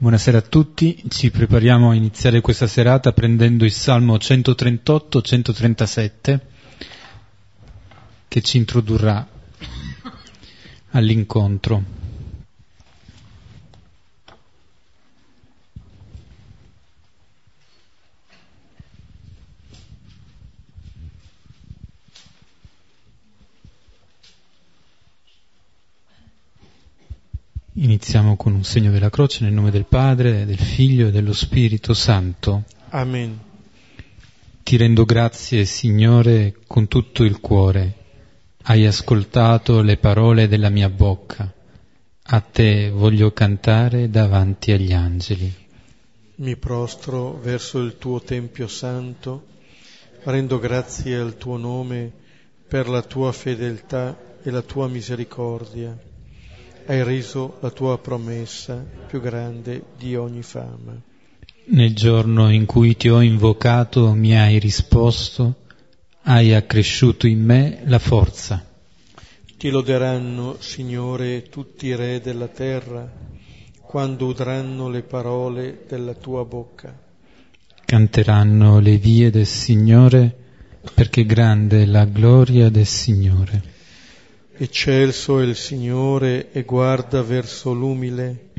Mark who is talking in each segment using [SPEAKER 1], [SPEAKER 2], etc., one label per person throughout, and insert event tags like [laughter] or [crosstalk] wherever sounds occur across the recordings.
[SPEAKER 1] Buonasera a tutti, ci prepariamo a iniziare questa serata prendendo il Salmo 138-137 che ci introdurrà all'incontro. Iniziamo con un segno della croce nel nome del Padre, del Figlio e dello Spirito Santo.
[SPEAKER 2] Amen.
[SPEAKER 1] Ti rendo grazie, Signore, con tutto il cuore. Hai ascoltato le parole della mia bocca. A te voglio cantare davanti agli angeli.
[SPEAKER 2] Mi prostro verso il tuo Tempio Santo, rendo grazie al tuo nome per la tua fedeltà e la tua misericordia hai reso la tua promessa più grande di ogni fama.
[SPEAKER 1] Nel giorno in cui ti ho invocato mi hai risposto, hai accresciuto in me la forza.
[SPEAKER 2] Ti loderanno, Signore, tutti i re della terra, quando udranno le parole della tua bocca.
[SPEAKER 1] Canteranno le vie del Signore, perché grande è la gloria del Signore.
[SPEAKER 2] Eccelso è il Signore e guarda verso l'umile,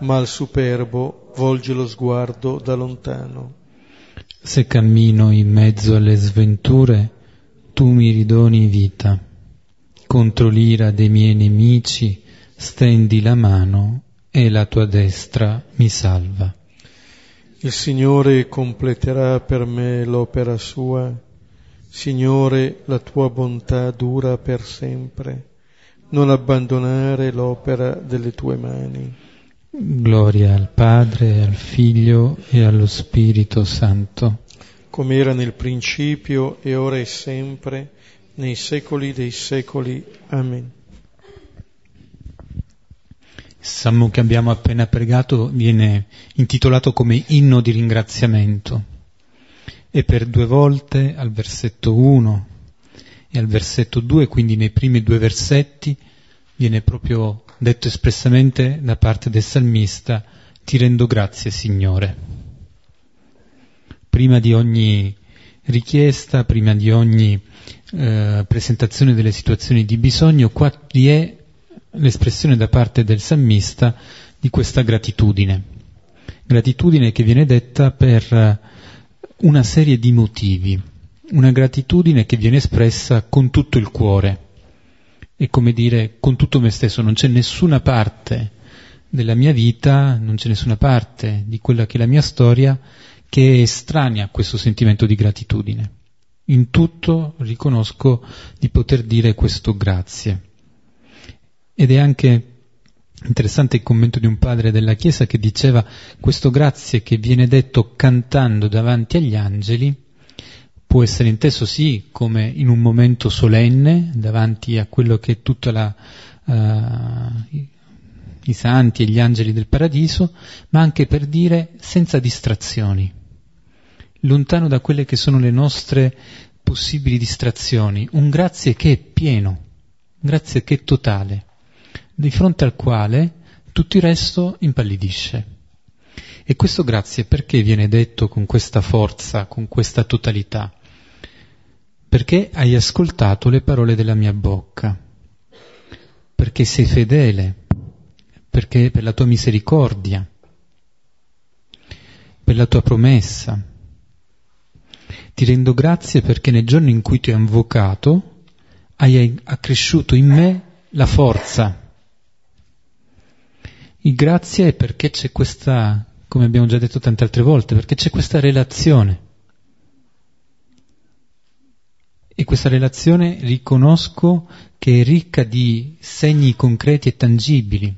[SPEAKER 2] ma al superbo volge lo sguardo da lontano.
[SPEAKER 1] Se cammino in mezzo alle sventure, tu mi ridoni vita. Contro l'ira dei miei nemici stendi la mano e la tua destra mi salva.
[SPEAKER 2] Il Signore completerà per me l'opera sua Signore, la tua bontà dura per sempre, non abbandonare l'opera delle tue mani.
[SPEAKER 1] Gloria al Padre, al Figlio e allo Spirito Santo.
[SPEAKER 2] Come era nel principio e ora e sempre, nei secoli dei secoli. Amen.
[SPEAKER 1] Il salmo che abbiamo appena pregato viene intitolato come inno di ringraziamento e per due volte al versetto 1 e al versetto 2, quindi nei primi due versetti, viene proprio detto espressamente da parte del salmista, ti rendo grazie Signore. Prima di ogni richiesta, prima di ogni eh, presentazione delle situazioni di bisogno, qua vi è l'espressione da parte del salmista di questa gratitudine. Gratitudine che viene detta per una serie di motivi, una gratitudine che viene espressa con tutto il cuore e come dire con tutto me stesso, non c'è nessuna parte della mia vita, non c'è nessuna parte di quella che è la mia storia che è estranea a questo sentimento di gratitudine. In tutto riconosco di poter dire questo grazie. Ed è anche Interessante il commento di un padre della Chiesa che diceva questo grazie che viene detto cantando davanti agli angeli può essere inteso sì come in un momento solenne davanti a quello che è tutta la, uh, i santi e gli angeli del paradiso, ma anche per dire senza distrazioni, lontano da quelle che sono le nostre possibili distrazioni, un grazie che è pieno, un grazie che è totale di fronte al quale tutto il resto impallidisce. E questo grazie perché viene detto con questa forza, con questa totalità? Perché hai ascoltato le parole della mia bocca, perché sei fedele, perché per la tua misericordia, per la tua promessa. Ti rendo grazie perché nel giorno in cui ti ho invocato hai accresciuto in me la forza il grazia è perché c'è questa, come abbiamo già detto tante altre volte, perché c'è questa relazione. E questa relazione riconosco che è ricca di segni concreti e tangibili,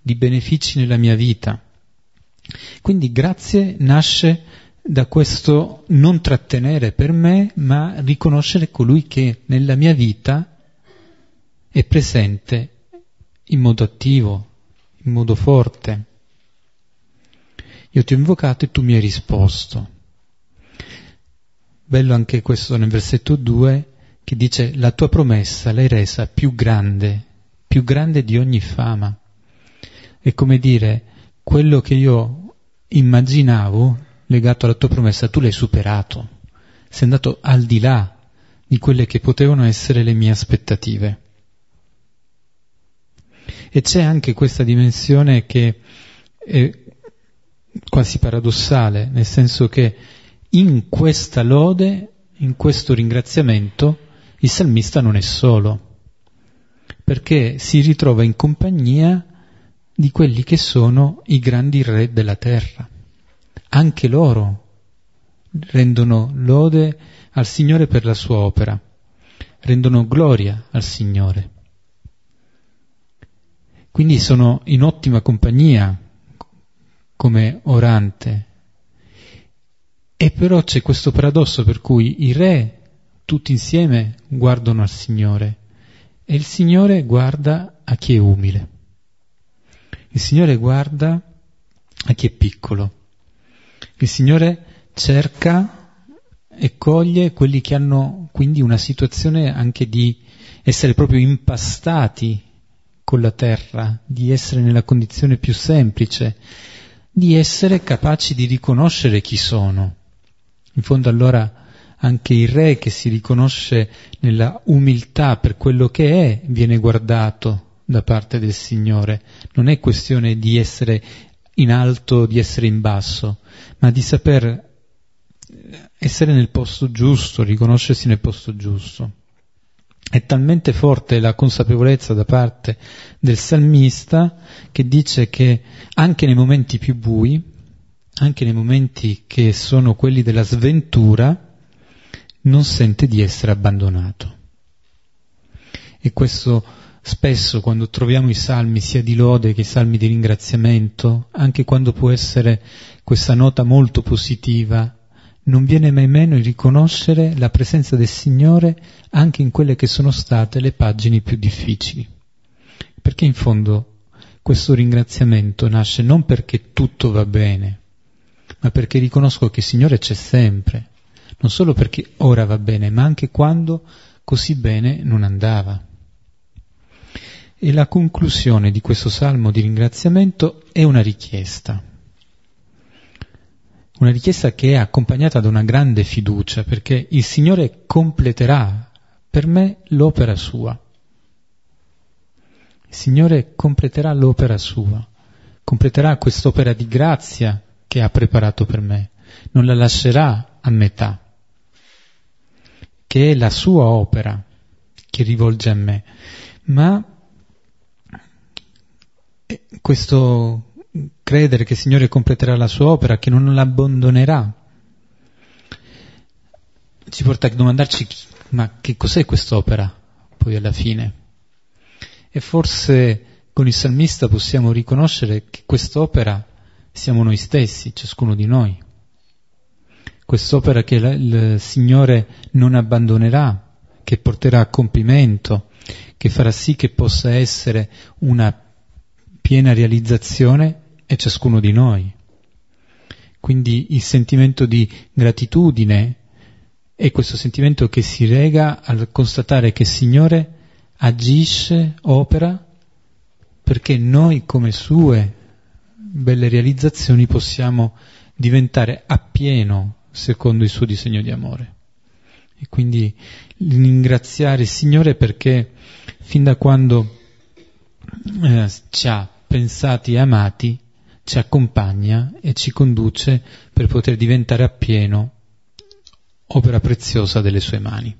[SPEAKER 1] di benefici nella mia vita. Quindi grazie nasce da questo non trattenere per me, ma riconoscere colui che nella mia vita è presente in modo attivo, in modo forte. Io ti ho invocato e tu mi hai risposto. Bello anche questo nel versetto 2 che dice la tua promessa l'hai resa più grande, più grande di ogni fama. È come dire quello che io immaginavo legato alla tua promessa, tu l'hai superato, sei andato al di là di quelle che potevano essere le mie aspettative. E c'è anche questa dimensione che è quasi paradossale, nel senso che in questa lode, in questo ringraziamento, il salmista non è solo, perché si ritrova in compagnia di quelli che sono i grandi re della terra. Anche loro rendono lode al Signore per la sua opera, rendono gloria al Signore. Quindi sono in ottima compagnia come orante. E però c'è questo paradosso per cui i re tutti insieme guardano al Signore e il Signore guarda a chi è umile. Il Signore guarda a chi è piccolo. Il Signore cerca e coglie quelli che hanno quindi una situazione anche di essere proprio impastati con la terra, di essere nella condizione più semplice, di essere capaci di riconoscere chi sono. In fondo allora anche il re che si riconosce nella umiltà per quello che è viene guardato da parte del Signore. Non è questione di essere in alto, di essere in basso, ma di saper essere nel posto giusto, riconoscersi nel posto giusto. È talmente forte la consapevolezza da parte del salmista che dice che anche nei momenti più bui, anche nei momenti che sono quelli della sventura, non sente di essere abbandonato. E questo spesso quando troviamo i salmi sia di lode che i salmi di ringraziamento, anche quando può essere questa nota molto positiva, non viene mai meno il riconoscere la presenza del Signore anche in quelle che sono state le pagine più difficili. Perché in fondo questo ringraziamento nasce non perché tutto va bene, ma perché riconosco che il Signore c'è sempre, non solo perché ora va bene, ma anche quando così bene non andava. E la conclusione di questo salmo di ringraziamento è una richiesta. Una richiesta che è accompagnata da una grande fiducia, perché il Signore completerà per me l'opera sua. Il Signore completerà l'opera sua, completerà quest'opera di grazia che ha preparato per me, non la lascerà a metà, che è la sua opera che rivolge a me, ma questo credere che il Signore completerà la sua opera, che non l'abbandonerà, ci porta a domandarci ma che cos'è quest'opera poi alla fine? E forse con il salmista possiamo riconoscere che quest'opera siamo noi stessi, ciascuno di noi. Quest'opera che il Signore non abbandonerà, che porterà a compimento, che farà sì che possa essere una piena realizzazione è ciascuno di noi. Quindi il sentimento di gratitudine è questo sentimento che si rega al constatare che il Signore agisce, opera, perché noi come sue belle realizzazioni possiamo diventare appieno secondo il suo disegno di amore. E quindi ringraziare il Signore perché fin da quando eh, ci ha pensati e amati, ci accompagna e ci conduce per poter diventare appieno opera preziosa delle sue mani.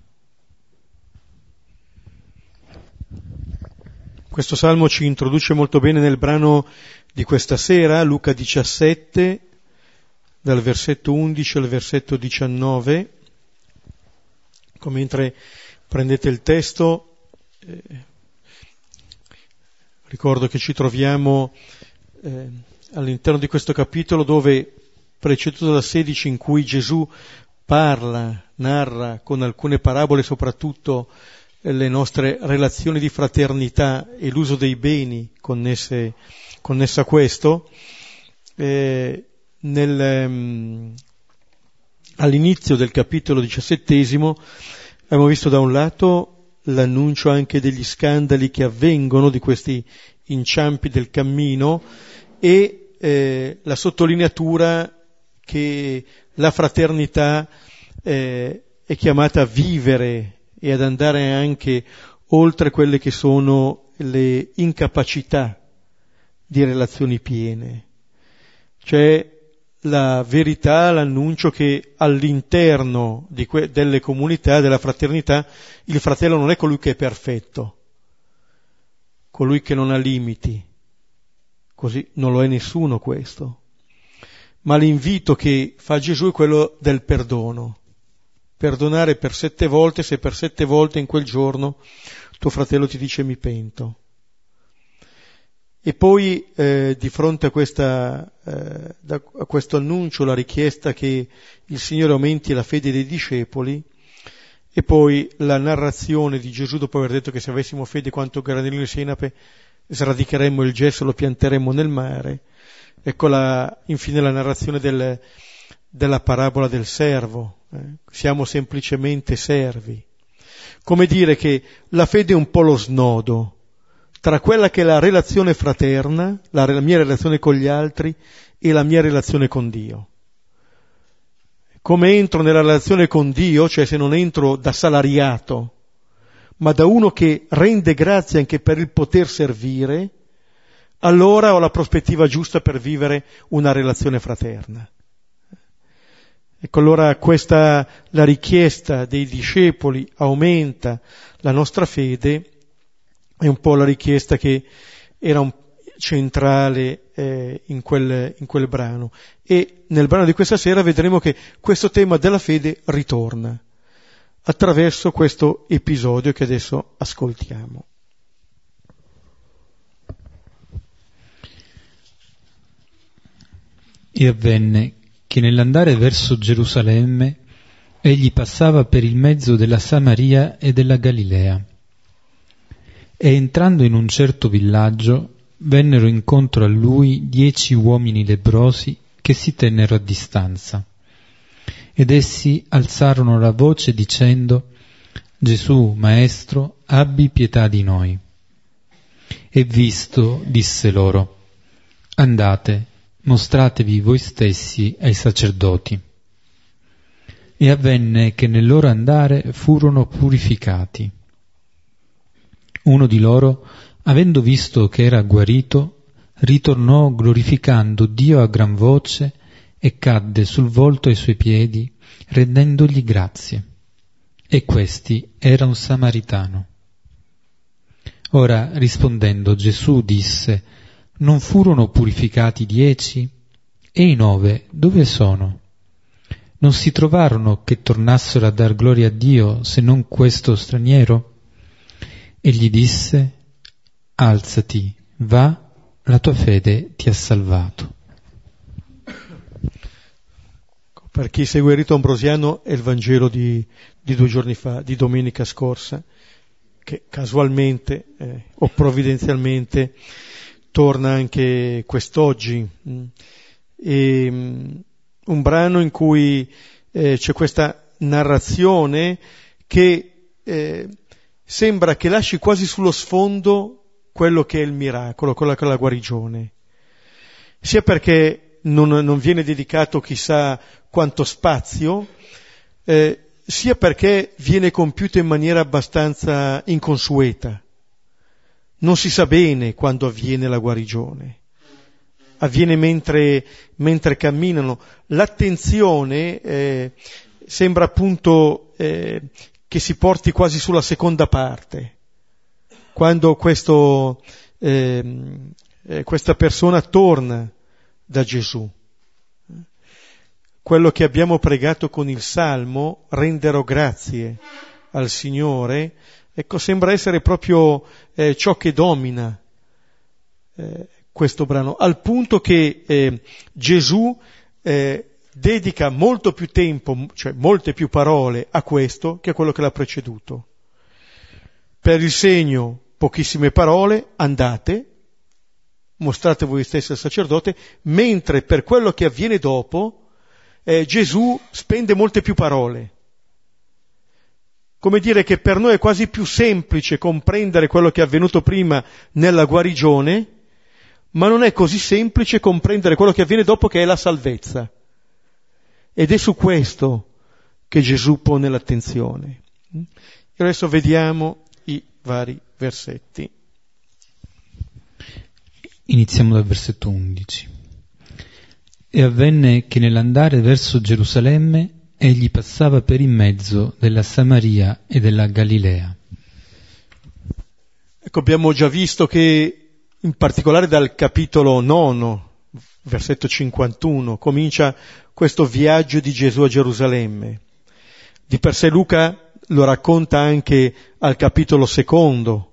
[SPEAKER 2] Questo salmo ci introduce molto bene nel brano di questa sera, Luca 17, dal versetto 11 al versetto 19. Mentre prendete il testo, eh, Ricordo che ci troviamo eh, all'interno di questo capitolo dove, preceduto da 16, in cui Gesù parla, narra con alcune parabole soprattutto eh, le nostre relazioni di fraternità e l'uso dei beni connesse, connesse a questo, eh, nel, um, all'inizio del capitolo diciassettesimo abbiamo visto da un lato l'annuncio anche degli scandali che avvengono di questi inciampi del cammino e eh, la sottolineatura che la fraternità eh, è chiamata a vivere e ad andare anche oltre quelle che sono le incapacità di relazioni piene. C'è la verità, l'annuncio che all'interno que- delle comunità, della fraternità, il fratello non è colui che è perfetto, colui che non ha limiti, così non lo è nessuno questo. Ma l'invito che fa Gesù è quello del perdono. Perdonare per sette volte se per sette volte in quel giorno tuo fratello ti dice mi pento. E poi eh, di fronte a, questa, eh, da, a, questo annuncio, la richiesta che il Signore aumenti la fede dei discepoli, e poi la narrazione di Gesù dopo aver detto che se avessimo fede quanto granellino di senape sradicheremmo il gesso lo pianteremmo nel mare. Ecco la, infine la narrazione del, della parabola del servo. Eh. Siamo semplicemente servi. Come dire che la fede è un po' lo snodo tra quella che è la relazione fraterna, la, la mia relazione con gli altri e la mia relazione con Dio. Come entro nella relazione con Dio, cioè se non entro da salariato, ma da uno che rende grazie anche per il poter servire, allora ho la prospettiva giusta per vivere una relazione fraterna. Ecco allora questa, la richiesta dei discepoli aumenta la nostra fede, è un po' la richiesta che era un, centrale eh, in, quel, in quel brano. E nel brano di questa sera vedremo che questo tema della fede ritorna attraverso questo episodio che adesso ascoltiamo.
[SPEAKER 1] E avvenne che nell'andare verso Gerusalemme egli passava per il mezzo della Samaria e della Galilea. E entrando in un certo villaggio vennero incontro a lui dieci uomini lebrosi che si tennero a distanza. Ed essi alzarono la voce dicendo Gesù, Maestro, abbi pietà di noi. E visto, disse loro, andate, mostratevi voi stessi ai sacerdoti. E avvenne che nel loro andare furono purificati. Uno di loro, avendo visto che era guarito, ritornò glorificando Dio a gran voce e cadde sul volto ai suoi piedi, rendendogli grazie. E questi era un samaritano. Ora rispondendo Gesù disse, non furono purificati dieci? E i nove dove sono? Non si trovarono che tornassero a dar gloria a Dio se non questo straniero? E gli disse, alzati, va, la tua fede ti ha salvato.
[SPEAKER 2] Per chi segue il rito ambrosiano è il Vangelo di, di due giorni fa, di domenica scorsa, che casualmente eh, o provvidenzialmente torna anche quest'oggi. Mm. E, um, un brano in cui eh, c'è questa narrazione che eh, sembra che lasci quasi sullo sfondo quello che è il miracolo, quella che è la guarigione. Sia perché non, non viene dedicato chissà quanto spazio, eh, sia perché viene compiuto in maniera abbastanza inconsueta. Non si sa bene quando avviene la guarigione. Avviene mentre, mentre camminano. L'attenzione eh, sembra appunto eh, che si porti quasi sulla seconda parte. Quando questo, ehm, eh, questa persona torna da Gesù. Quello che abbiamo pregato con il Salmo, renderò grazie al Signore, Ecco, sembra essere proprio eh, ciò che domina eh, questo brano, al punto che eh, Gesù eh, dedica molto più tempo, cioè molte più parole a questo che a quello che l'ha preceduto. Per il segno, pochissime parole, andate, mostrate voi stessi al sacerdote, mentre per quello che avviene dopo, eh, Gesù spende molte più parole come dire che per noi è quasi più semplice comprendere quello che è avvenuto prima nella guarigione, ma non è così semplice comprendere quello che avviene dopo che è la salvezza. Ed è su questo che Gesù pone l'attenzione. E adesso vediamo i vari versetti.
[SPEAKER 1] Iniziamo dal versetto 11. E avvenne che nell'andare verso Gerusalemme egli passava per in mezzo della Samaria e della Galilea.
[SPEAKER 2] Ecco, abbiamo già visto che in particolare dal capitolo nono, versetto 51, comincia questo viaggio di Gesù a Gerusalemme. Di per sé Luca lo racconta anche al capitolo secondo,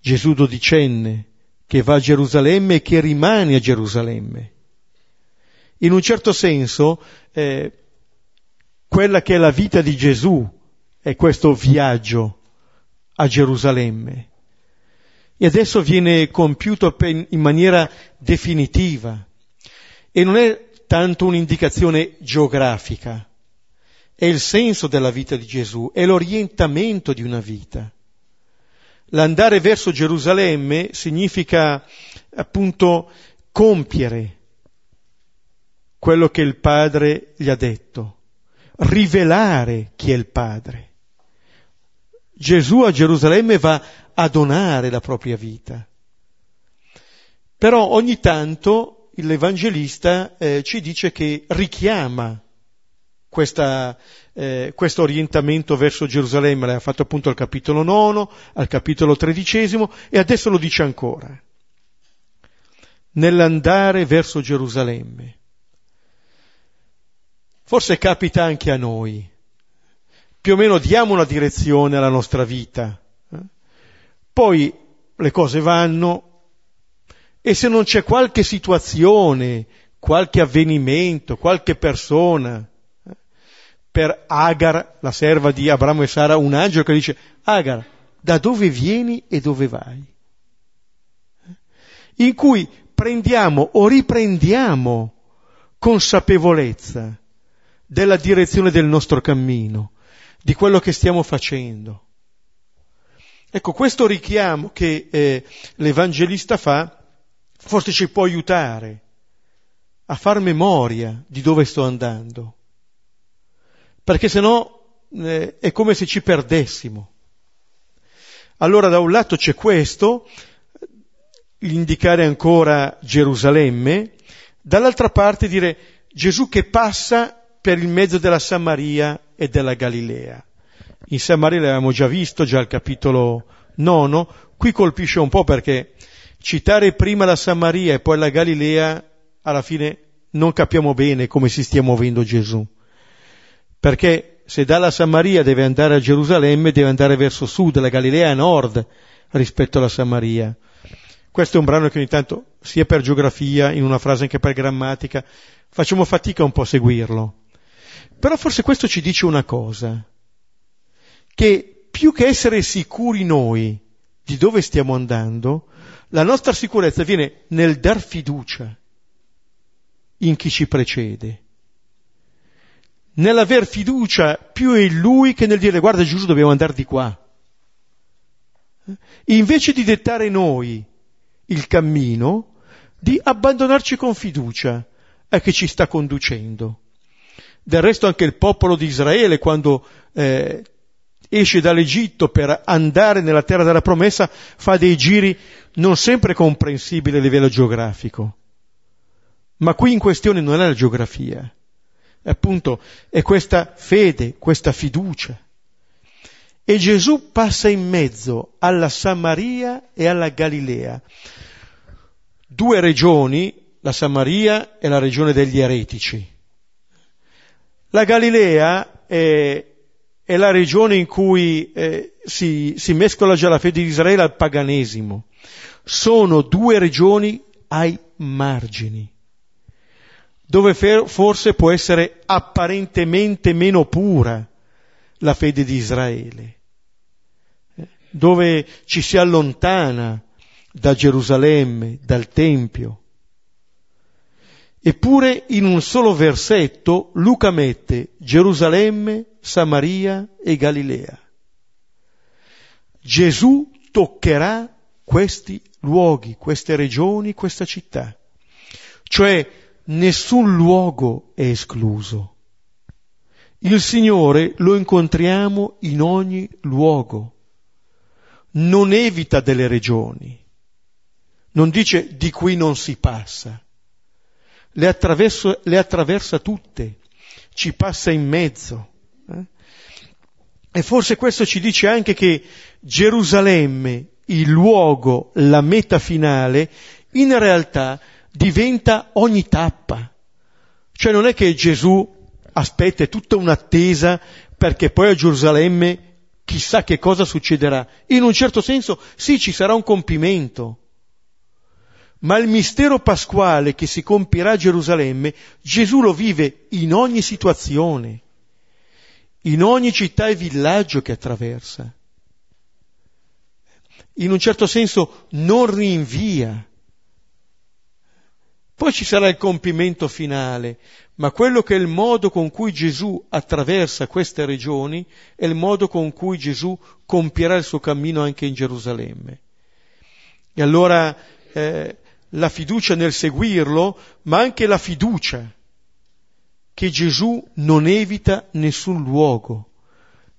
[SPEAKER 2] Gesù dodicenne, che va a Gerusalemme e che rimane a Gerusalemme. In un certo senso, eh, quella che è la vita di Gesù è questo viaggio a Gerusalemme e adesso viene compiuto in maniera definitiva e non è tanto un'indicazione geografica, è il senso della vita di Gesù, è l'orientamento di una vita. L'andare verso Gerusalemme significa appunto compiere quello che il Padre gli ha detto, rivelare chi è il Padre. Gesù a Gerusalemme va a donare la propria vita. Però ogni tanto l'Evangelista eh, ci dice che richiama questa, eh, questo orientamento verso Gerusalemme, l'ha fatto appunto al capitolo nono, al capitolo tredicesimo e adesso lo dice ancora. Nell'andare verso Gerusalemme. Forse capita anche a noi. Più o meno diamo una direzione alla nostra vita poi le cose vanno e se non c'è qualche situazione, qualche avvenimento, qualche persona, eh, per Agar, la serva di Abramo e Sara, un angelo che dice, Agar, da dove vieni e dove vai? Eh, in cui prendiamo o riprendiamo consapevolezza della direzione del nostro cammino, di quello che stiamo facendo. Ecco, questo richiamo che eh, l'Evangelista fa forse ci può aiutare a far memoria di dove sto andando, perché se no eh, è come se ci perdessimo. Allora da un lato c'è questo, indicare ancora Gerusalemme, dall'altra parte dire Gesù che passa per il mezzo della Samaria e della Galilea. In Samaria l'avevamo già visto, già al capitolo nono, qui colpisce un po' perché citare prima la Samaria e poi la Galilea, alla fine non capiamo bene come si stia muovendo Gesù. Perché se dalla Samaria deve andare a Gerusalemme, deve andare verso sud, la Galilea è nord rispetto alla Samaria. Questo è un brano che ogni tanto, sia per geografia, in una frase anche per grammatica, facciamo fatica un po' a seguirlo. Però forse questo ci dice una cosa, che più che essere sicuri noi di dove stiamo andando, la nostra sicurezza viene nel dar fiducia in chi ci precede, nell'aver fiducia più in lui che nel dire guarda Gesù dobbiamo andare di qua. Invece di dettare noi il cammino, di abbandonarci con fiducia a chi ci sta conducendo. Del resto anche il popolo di Israele, quando eh, esce dall'Egitto per andare nella terra della promessa, fa dei giri non sempre comprensibili a livello geografico. Ma qui in questione non è la geografia, appunto è questa fede, questa fiducia. E Gesù passa in mezzo alla Samaria e alla Galilea, due regioni, la Samaria e la regione degli eretici. La Galilea è è la regione in cui eh, si, si mescola già la fede di Israele al paganesimo. Sono due regioni ai margini, dove forse può essere apparentemente meno pura la fede di Israele, eh, dove ci si allontana da Gerusalemme, dal Tempio, Eppure in un solo versetto Luca mette Gerusalemme, Samaria e Galilea. Gesù toccherà questi luoghi, queste regioni, questa città. Cioè nessun luogo è escluso. Il Signore lo incontriamo in ogni luogo. Non evita delle regioni. Non dice di qui non si passa. Le, le attraversa tutte. Ci passa in mezzo. Eh? E forse questo ci dice anche che Gerusalemme, il luogo, la meta finale, in realtà diventa ogni tappa. Cioè non è che Gesù aspetta, tutta un'attesa perché poi a Gerusalemme chissà che cosa succederà. In un certo senso sì, ci sarà un compimento. Ma il mistero pasquale che si compirà a Gerusalemme, Gesù lo vive in ogni situazione, in ogni città e villaggio che attraversa. In un certo senso non rinvia poi ci sarà il compimento finale, ma quello che è il modo con cui Gesù attraversa queste regioni è il modo con cui Gesù compierà il suo cammino anche in Gerusalemme. E allora eh, la fiducia nel seguirlo, ma anche la fiducia che Gesù non evita nessun luogo,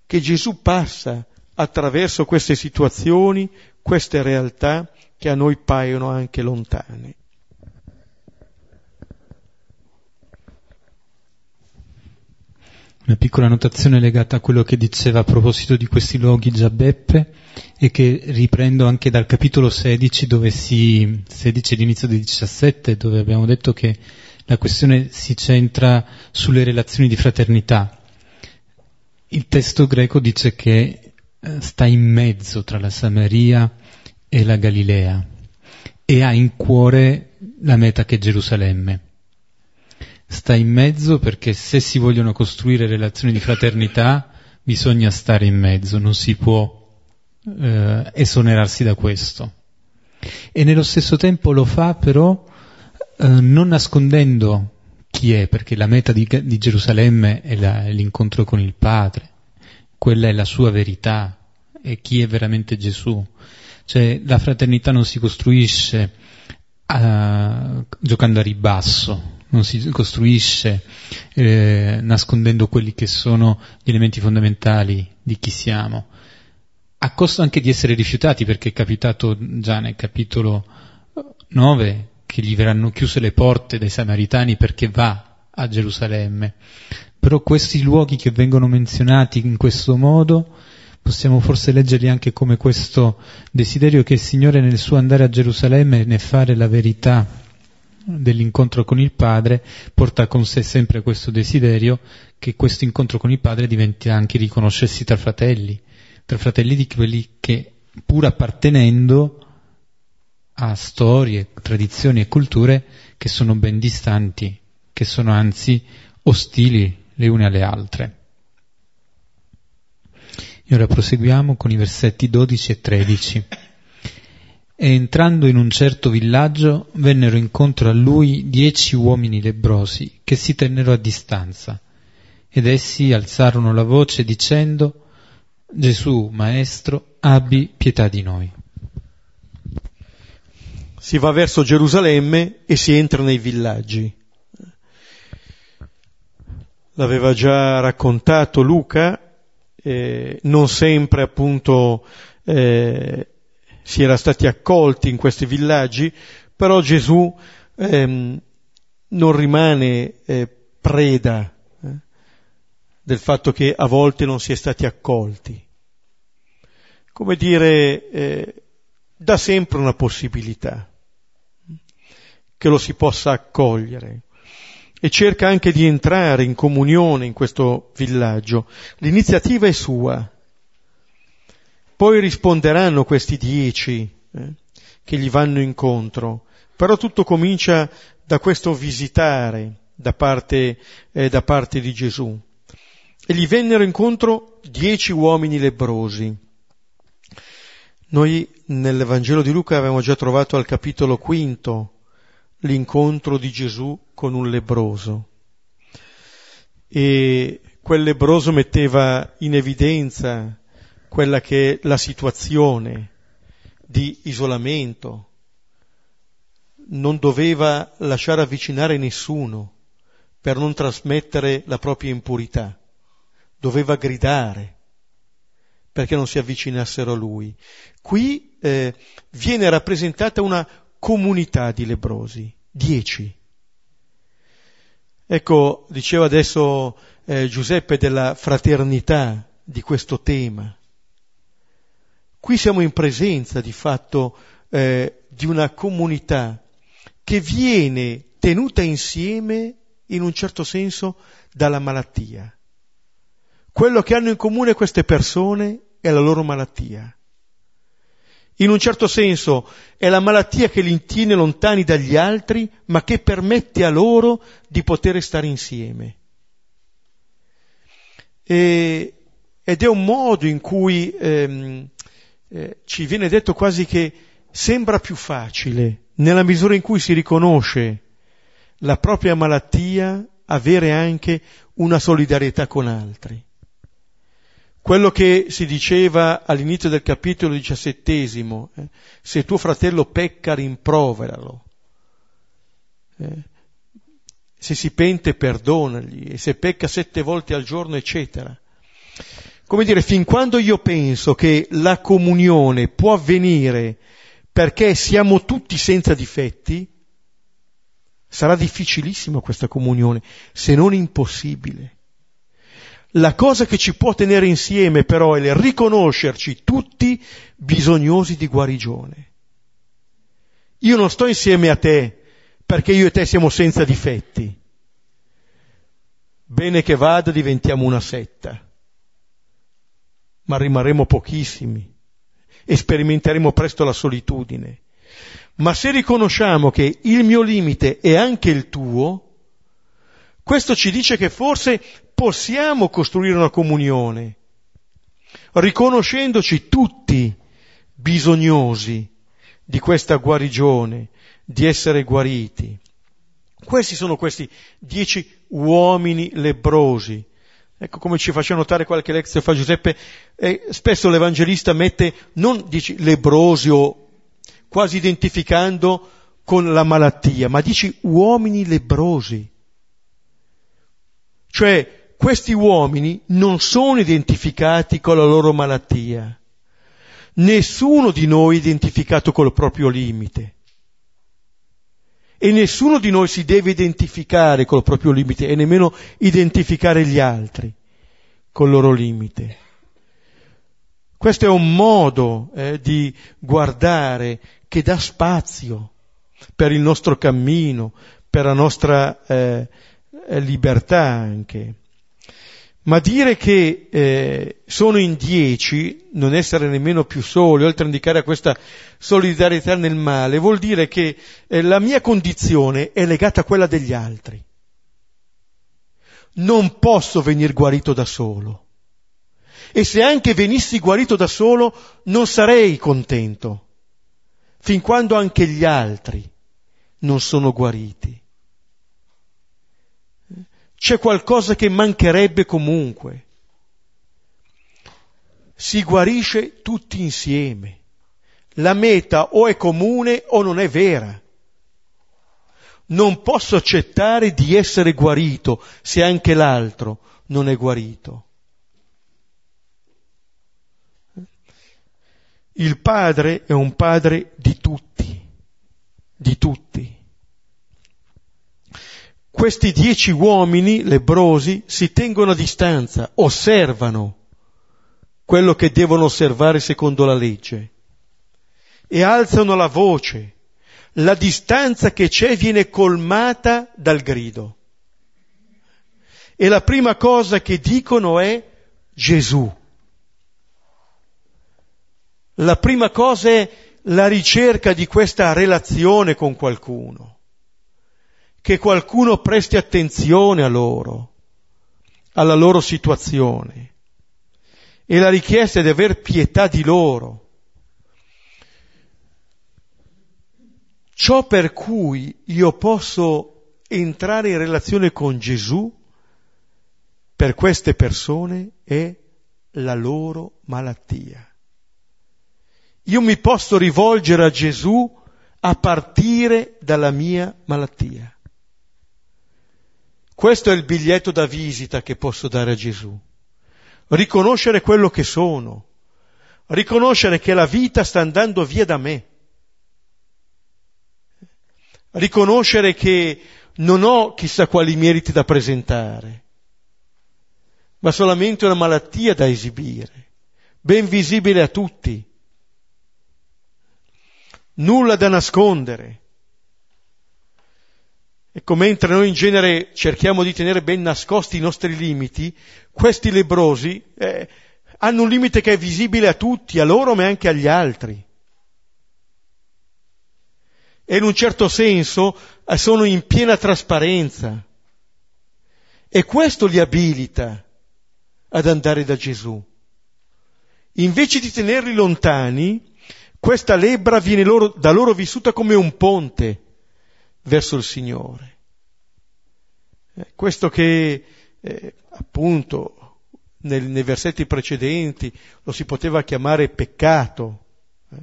[SPEAKER 2] che Gesù passa attraverso queste situazioni, queste realtà che a noi paiono anche lontane.
[SPEAKER 1] Una piccola notazione legata a quello che diceva a proposito di questi luoghi già Beppe e che riprendo anche dal capitolo 16 dove si, 16 all'inizio del 17 dove abbiamo detto che la questione si centra sulle relazioni di fraternità. Il testo greco dice che eh, sta in mezzo tra la Samaria e la Galilea e ha in cuore la meta che è Gerusalemme sta in mezzo perché se si vogliono costruire relazioni di fraternità bisogna stare in mezzo, non si può eh, esonerarsi da questo. E nello stesso tempo lo fa però eh, non nascondendo chi è, perché la meta di, di Gerusalemme è, la, è l'incontro con il Padre, quella è la sua verità, e chi è veramente Gesù. Cioè la fraternità non si costruisce uh, giocando a ribasso, non si costruisce eh, nascondendo quelli che sono gli elementi fondamentali di chi siamo, a costo anche di essere rifiutati, perché è capitato già nel capitolo 9 che gli verranno chiuse le porte dai samaritani perché va a Gerusalemme. Però questi luoghi che vengono menzionati in questo modo possiamo forse leggerli anche come questo desiderio che il Signore nel suo andare a Gerusalemme ne fare la verità dell'incontro con il Padre porta con sé sempre questo desiderio che questo incontro con il Padre diventi anche riconoscersi tra fratelli, tra fratelli di quelli che pur appartenendo a storie, tradizioni e culture che sono ben distanti, che sono anzi ostili le une alle altre. E ora proseguiamo con i versetti 12 e 13 e entrando in un certo villaggio vennero incontro a lui dieci uomini lebrosi che si tennero a distanza ed essi alzarono la voce dicendo Gesù, Maestro, abbi pietà di noi.
[SPEAKER 2] Si va verso Gerusalemme e si entra nei villaggi. L'aveva già raccontato Luca, eh, non sempre appunto eh, si era stati accolti in questi villaggi, però Gesù ehm, non rimane eh, preda eh, del fatto che a volte non si è stati accolti. Come dire, eh, dà sempre una possibilità che lo si possa accogliere e cerca anche di entrare in comunione in questo villaggio. L'iniziativa è sua, poi risponderanno questi dieci eh, che gli vanno incontro, però tutto comincia da questo visitare da parte, eh, da parte di Gesù. E gli vennero incontro dieci uomini lebrosi. Noi nell'Evangelo di Luca avevamo già trovato al capitolo quinto l'incontro di Gesù con un lebroso. E quel lebroso metteva in evidenza quella che è la situazione di isolamento, non doveva lasciare avvicinare nessuno per non trasmettere la propria impurità, doveva gridare perché non si avvicinassero a lui. Qui eh, viene rappresentata una comunità di lebrosi, dieci. Ecco, diceva adesso eh, Giuseppe della fraternità di questo tema. Qui siamo in presenza di fatto eh, di una comunità che viene tenuta insieme in un certo senso dalla malattia. Quello che hanno in comune queste persone è la loro malattia. In un certo senso è la malattia che li tiene lontani dagli altri, ma che permette a loro di poter stare insieme. E, ed è un modo in cui ehm, eh, ci viene detto quasi che sembra più facile, nella misura in cui si riconosce la propria malattia, avere anche una solidarietà con altri. Quello che si diceva all'inizio del capitolo diciassettesimo, eh, se tuo fratello pecca rimproveralo, eh, se si pente perdonagli, e se pecca sette volte al giorno, eccetera. Come dire, fin quando io penso che la comunione può avvenire perché siamo tutti senza difetti, sarà difficilissima questa comunione, se non impossibile. La cosa che ci può tenere insieme però è il riconoscerci tutti bisognosi di guarigione. Io non sto insieme a te perché io e te siamo senza difetti. Bene che vada diventiamo una setta, ma rimarremo pochissimi e sperimenteremo presto la solitudine. Ma se riconosciamo che il mio limite è anche il tuo, questo ci dice che forse possiamo costruire una comunione, riconoscendoci tutti bisognosi di questa guarigione, di essere guariti. Questi sono questi dieci uomini lebrosi. Ecco come ci faceva notare qualche lezione fa Giuseppe, eh, spesso l'Evangelista mette non dici lebrosi o quasi identificando con la malattia, ma dici uomini lebrosi. Cioè questi uomini non sono identificati con la loro malattia. Nessuno di noi è identificato col proprio limite. E nessuno di noi si deve identificare col proprio limite e nemmeno identificare gli altri col loro limite. Questo è un modo eh, di guardare che dà spazio per il nostro cammino, per la nostra eh, libertà anche. Ma dire che eh, sono in dieci, non essere nemmeno più soli, oltre a indicare questa solidarietà nel male, vuol dire che eh, la mia condizione è legata a quella degli altri. Non posso venire guarito da solo. E se anche venissi guarito da solo, non sarei contento, fin quando anche gli altri non sono guariti c'è qualcosa che mancherebbe comunque. Si guarisce tutti insieme. La meta o è comune o non è vera. Non posso accettare di essere guarito se anche l'altro non è guarito. Il padre è un padre di tutti, di tutti. Questi dieci uomini lebrosi si tengono a distanza, osservano quello che devono osservare secondo la legge e alzano la voce. La distanza che c'è viene colmata dal grido. E la prima cosa che dicono è Gesù. La prima cosa è la ricerca di questa relazione con qualcuno che qualcuno presti attenzione a loro, alla loro situazione. E la richiesta è di aver pietà di loro. Ciò per cui io posso entrare in relazione con Gesù per queste persone è la loro malattia. io mi posso rivolgere a Gesù a partire dalla mia malattia. Questo è il biglietto da visita che posso dare a Gesù. Riconoscere quello che sono, riconoscere che la vita sta andando via da me, riconoscere che non ho chissà quali meriti da presentare, ma solamente una malattia da esibire, ben visibile a tutti, nulla da nascondere. Ecco, mentre noi in genere cerchiamo di tenere ben nascosti i nostri limiti, questi lebrosi eh, hanno un limite che è visibile a tutti, a loro ma anche agli altri. E in un certo senso eh, sono in piena trasparenza. E questo li abilita ad andare da Gesù. Invece di tenerli lontani, questa lebbra viene loro, da loro vissuta come un ponte verso il Signore. Eh, questo che eh, appunto nel, nei versetti precedenti lo si poteva chiamare peccato, eh,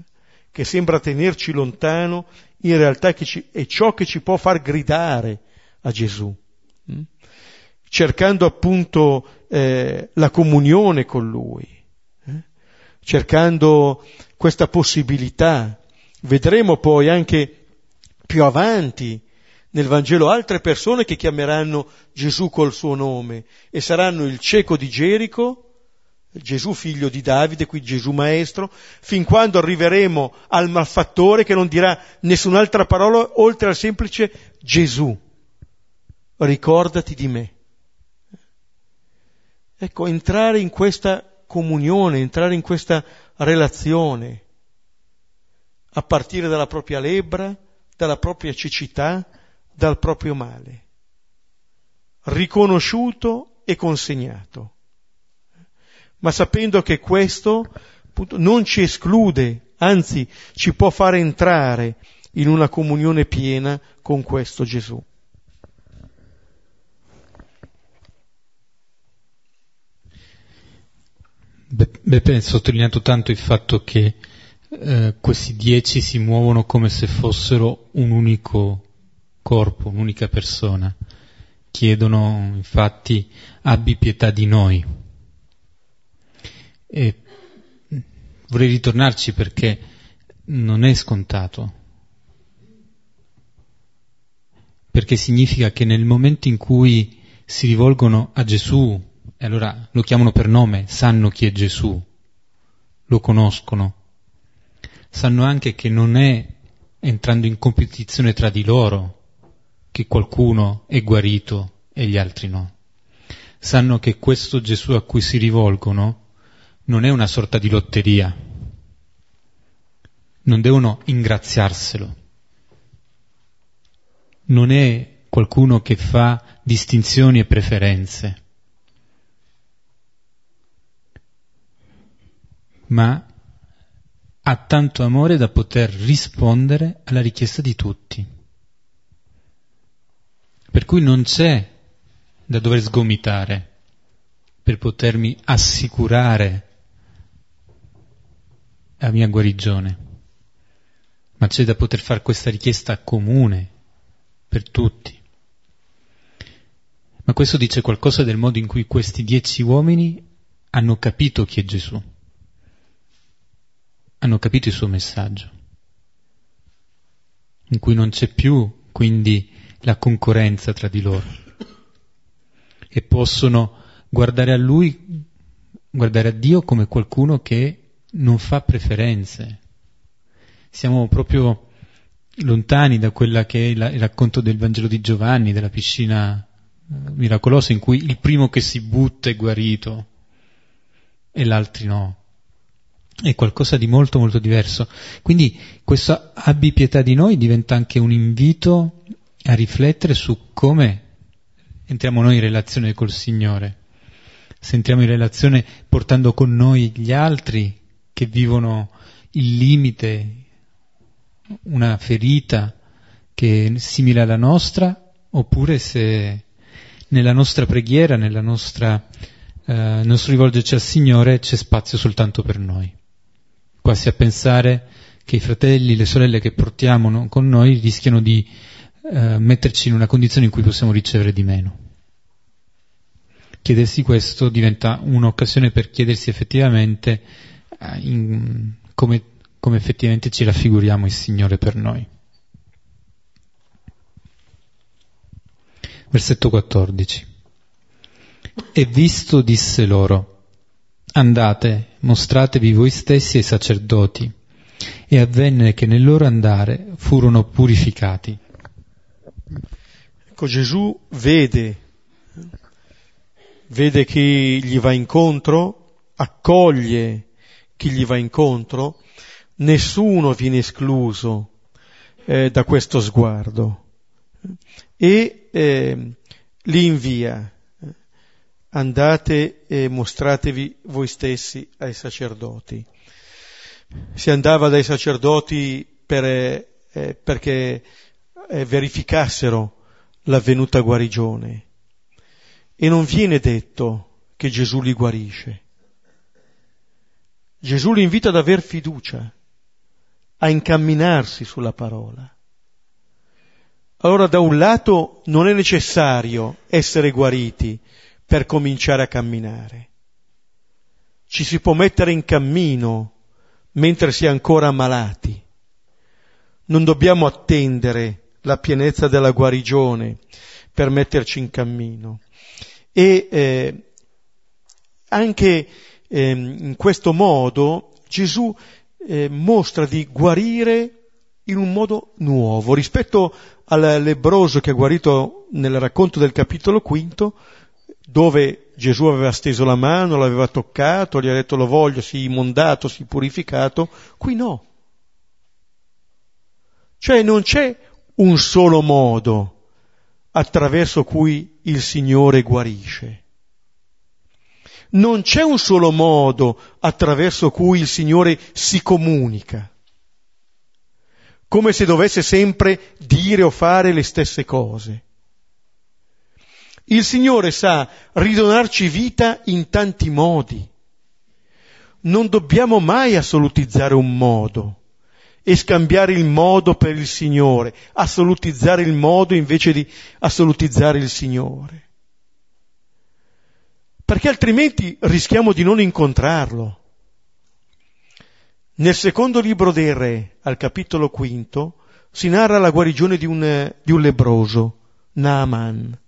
[SPEAKER 2] che sembra tenerci lontano, in realtà ci, è ciò che ci può far gridare a Gesù, hm? cercando appunto eh, la comunione con Lui, eh, cercando questa possibilità. Vedremo poi anche più avanti nel Vangelo altre persone che chiameranno Gesù col suo nome e saranno il cieco di Gerico, Gesù figlio di Davide, qui Gesù maestro, fin quando arriveremo al malfattore che non dirà nessun'altra parola oltre al semplice Gesù. Ricordati di me. Ecco, entrare in questa comunione, entrare in questa relazione, a partire dalla propria lebbra, dalla propria cecità, dal proprio male, riconosciuto e consegnato, ma sapendo che questo appunto, non ci esclude, anzi ci può fare entrare in una comunione piena con questo Gesù.
[SPEAKER 1] Beppe ha sottolineato tanto il fatto che eh, questi dieci si muovono come se fossero un unico corpo, un'unica persona. Chiedono infatti abbi pietà di noi. E vorrei ritornarci perché non è scontato. Perché significa che nel momento in cui si rivolgono a Gesù, e allora lo chiamano per nome, sanno chi è Gesù, lo conoscono, sanno anche che non è entrando in competizione tra di loro che qualcuno è guarito e gli altri no. Sanno che questo Gesù a cui si rivolgono non è una sorta di lotteria. Non devono ingraziarselo. Non è qualcuno che fa distinzioni e preferenze. Ma ha tanto amore da poter rispondere alla richiesta di tutti. Per cui non c'è da dover sgomitare per potermi assicurare la mia guarigione, ma c'è da poter fare questa richiesta comune per tutti. Ma questo dice qualcosa del modo in cui questi dieci uomini hanno capito chi è Gesù hanno capito il suo messaggio, in cui non c'è più quindi la concorrenza tra di loro e possono guardare a lui, guardare a Dio come qualcuno che non fa preferenze. Siamo proprio lontani da quella che è il racconto del Vangelo di Giovanni, della piscina eh, miracolosa in cui il primo che si butta è guarito e l'altro no è qualcosa di molto molto diverso. Quindi questo abbi pietà di noi diventa anche un invito a riflettere su come entriamo noi in relazione col Signore. Se entriamo in relazione portando con noi gli altri che vivono il limite, una ferita che è simile alla nostra, oppure se nella nostra preghiera, nella eh, nel nostro rivolgerci al Signore c'è spazio soltanto per noi. Quasi a pensare che i fratelli, le sorelle che portiamo con noi rischiano di eh, metterci in una condizione in cui possiamo ricevere di meno. Chiedersi questo diventa un'occasione per chiedersi effettivamente eh, in, come, come effettivamente ci raffiguriamo il Signore per noi. Versetto 14. E visto disse loro, andate, mostratevi voi stessi ai sacerdoti. E avvenne che nel loro andare furono purificati.
[SPEAKER 2] Ecco, Gesù vede, vede chi gli va incontro, accoglie chi gli va incontro, nessuno viene escluso eh, da questo sguardo e eh, li invia. Andate e mostratevi voi stessi ai sacerdoti. Si andava dai sacerdoti per, eh, perché eh, verificassero l'avvenuta guarigione e non viene detto che Gesù li guarisce. Gesù li invita ad aver fiducia, a incamminarsi sulla parola. Allora da un lato non è necessario essere guariti per cominciare a camminare. Ci si può mettere in cammino mentre si è ancora ammalati. Non dobbiamo attendere la pienezza della guarigione per metterci in cammino. E eh, anche eh, in questo modo Gesù eh, mostra di guarire in un modo nuovo rispetto al lebroso che ha guarito nel racconto del capitolo quinto, dove Gesù aveva steso la mano, l'aveva toccato, gli ha detto lo voglio, sii immondato, sii purificato, qui no. Cioè non c'è un solo modo attraverso cui il Signore guarisce. Non c'è un solo modo attraverso cui il Signore si comunica come se dovesse sempre dire o fare le stesse cose. Il Signore sa ridonarci vita in tanti modi. Non dobbiamo mai assolutizzare un modo e scambiare il modo per il Signore, assolutizzare il modo invece di assolutizzare il Signore. Perché altrimenti rischiamo di non incontrarlo. Nel secondo libro dei Re, al capitolo quinto, si narra la guarigione di un, di un lebroso, Naaman.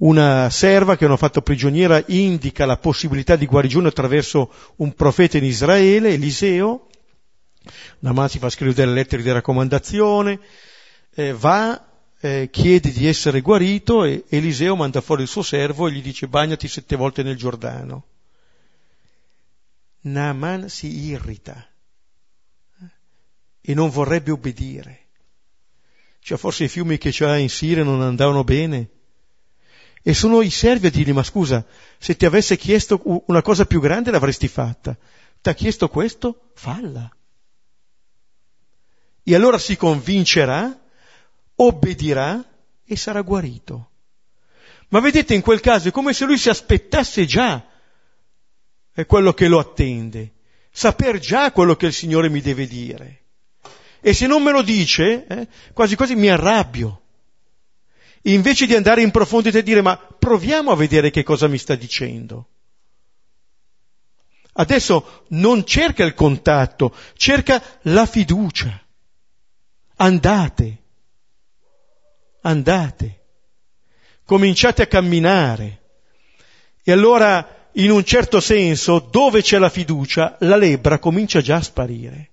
[SPEAKER 2] Una serva che hanno fatto prigioniera indica la possibilità di guarigione attraverso un profeta in Israele, Eliseo. Naaman si fa scrivere delle lettere di raccomandazione, eh, va, eh, chiede di essere guarito e Eliseo manda fuori il suo servo e gli dice bagnati sette volte nel Giordano. Naaman si irrita e non vorrebbe obbedire. Cioè forse i fiumi che c'ha in Siria non andavano bene. E sono i servi a dirgli, ma scusa, se ti avesse chiesto una cosa più grande l'avresti fatta. Ti ha chiesto questo? Falla. E allora si convincerà, obbedirà e sarà guarito. Ma vedete, in quel caso è come se lui si aspettasse già è quello che lo attende. Saper già quello che il Signore mi deve dire. E se non me lo dice, eh, quasi quasi mi arrabbio. Invece di andare in profondità e dire ma proviamo a vedere che cosa mi sta dicendo. Adesso non cerca il contatto, cerca la fiducia. Andate, andate, cominciate a camminare. E allora in un certo senso, dove c'è la fiducia, la lebbra comincia già a sparire.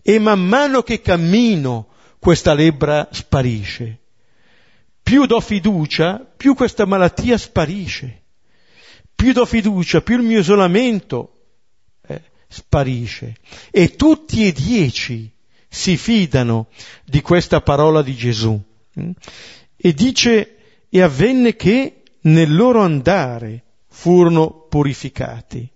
[SPEAKER 2] E man mano che cammino, questa lebbra sparisce. Più do fiducia, più questa malattia sparisce. Più do fiducia, più il mio isolamento eh, sparisce. E tutti e dieci si fidano di questa parola di Gesù. E dice, e avvenne che nel loro andare furono purificati.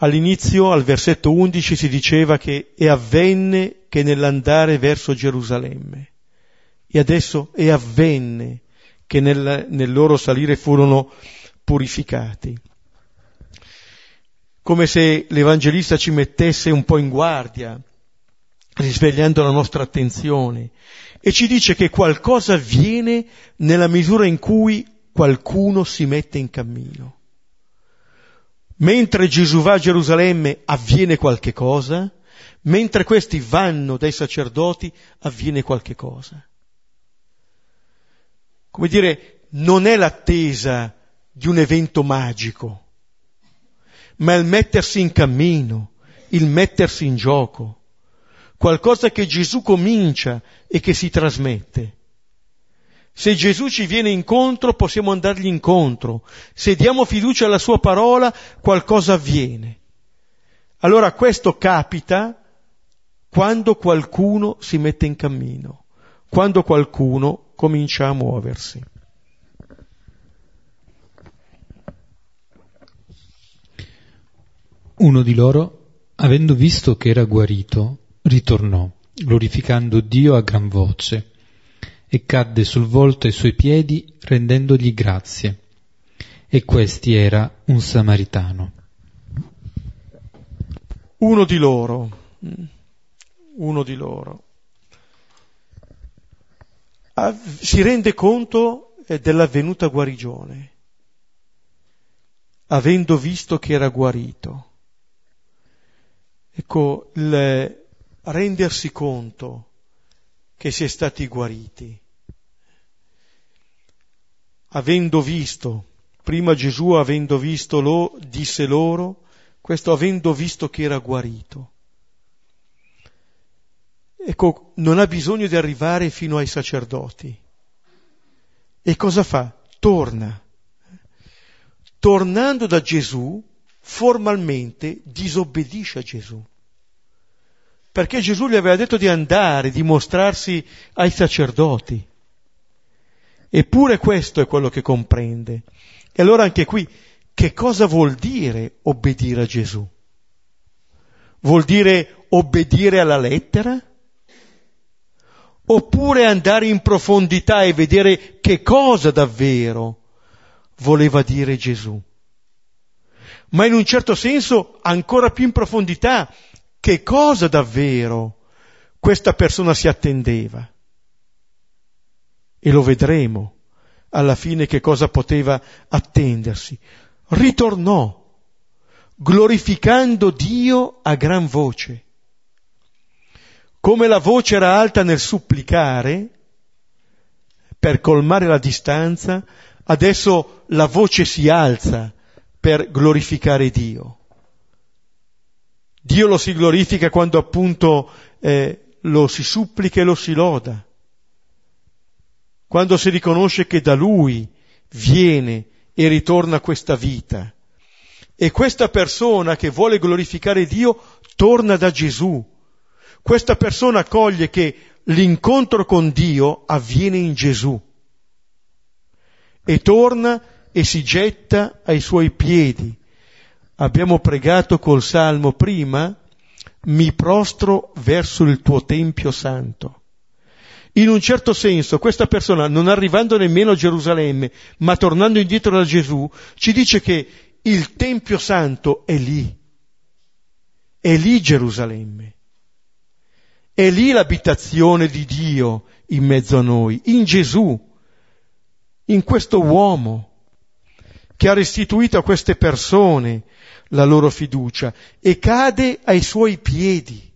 [SPEAKER 2] All'inizio, al versetto 11, si diceva che e avvenne che nell'andare verso Gerusalemme. E adesso e avvenne che nel, nel loro salire furono purificati. come se l'Evangelista ci mettesse un po' in guardia, risvegliando la nostra attenzione, e ci dice che qualcosa avviene nella misura in cui qualcuno si mette in cammino. Mentre Gesù va a Gerusalemme avviene qualche cosa, mentre questi vanno dai sacerdoti avviene qualche cosa. Come dire, non è l'attesa di un evento magico, ma il mettersi in cammino, il mettersi in gioco, qualcosa che Gesù comincia e che si trasmette. Se Gesù ci viene incontro possiamo andargli incontro, se diamo fiducia alla sua parola qualcosa avviene. Allora questo capita quando qualcuno si mette in cammino, quando qualcuno comincia a muoversi.
[SPEAKER 1] Uno di loro, avendo visto che era guarito, ritornò, glorificando Dio a gran voce, e cadde sul volto ai suoi piedi rendendogli grazie. E questi era un samaritano.
[SPEAKER 2] Uno di loro, uno di loro, si rende conto eh, dell'avvenuta guarigione, avendo visto che era guarito. Ecco, il rendersi conto che si è stati guariti. Avendo visto, prima Gesù avendo visto lo, disse loro, questo avendo visto che era guarito. Ecco, non ha bisogno di arrivare fino ai sacerdoti. E cosa fa? Torna. Tornando da Gesù, formalmente disobbedisce a Gesù. Perché Gesù gli aveva detto di andare, di mostrarsi ai sacerdoti. Eppure questo è quello che comprende. E allora anche qui, che cosa vuol dire obbedire a Gesù? Vuol dire obbedire alla lettera? Oppure andare in profondità e vedere che cosa davvero voleva dire Gesù? ma in un certo senso ancora più in profondità che cosa davvero questa persona si attendeva. E lo vedremo alla fine che cosa poteva attendersi. Ritornò, glorificando Dio a gran voce. Come la voce era alta nel supplicare, per colmare la distanza, adesso la voce si alza per glorificare Dio. Dio lo si glorifica quando appunto eh, lo si supplica e lo si loda, quando si riconosce che da Lui viene e ritorna questa vita. E questa persona che vuole glorificare Dio torna da Gesù. Questa persona coglie che l'incontro con Dio avviene in Gesù e torna e si getta ai suoi piedi. Abbiamo pregato col salmo prima, mi prostro verso il tuo tempio santo. In un certo senso, questa persona, non arrivando nemmeno a Gerusalemme, ma tornando indietro da Gesù, ci dice che il Tempio Santo è lì. È lì Gerusalemme. È lì l'abitazione di Dio in mezzo a noi, in Gesù, in questo uomo che ha restituito a queste persone la loro fiducia e cade ai suoi piedi.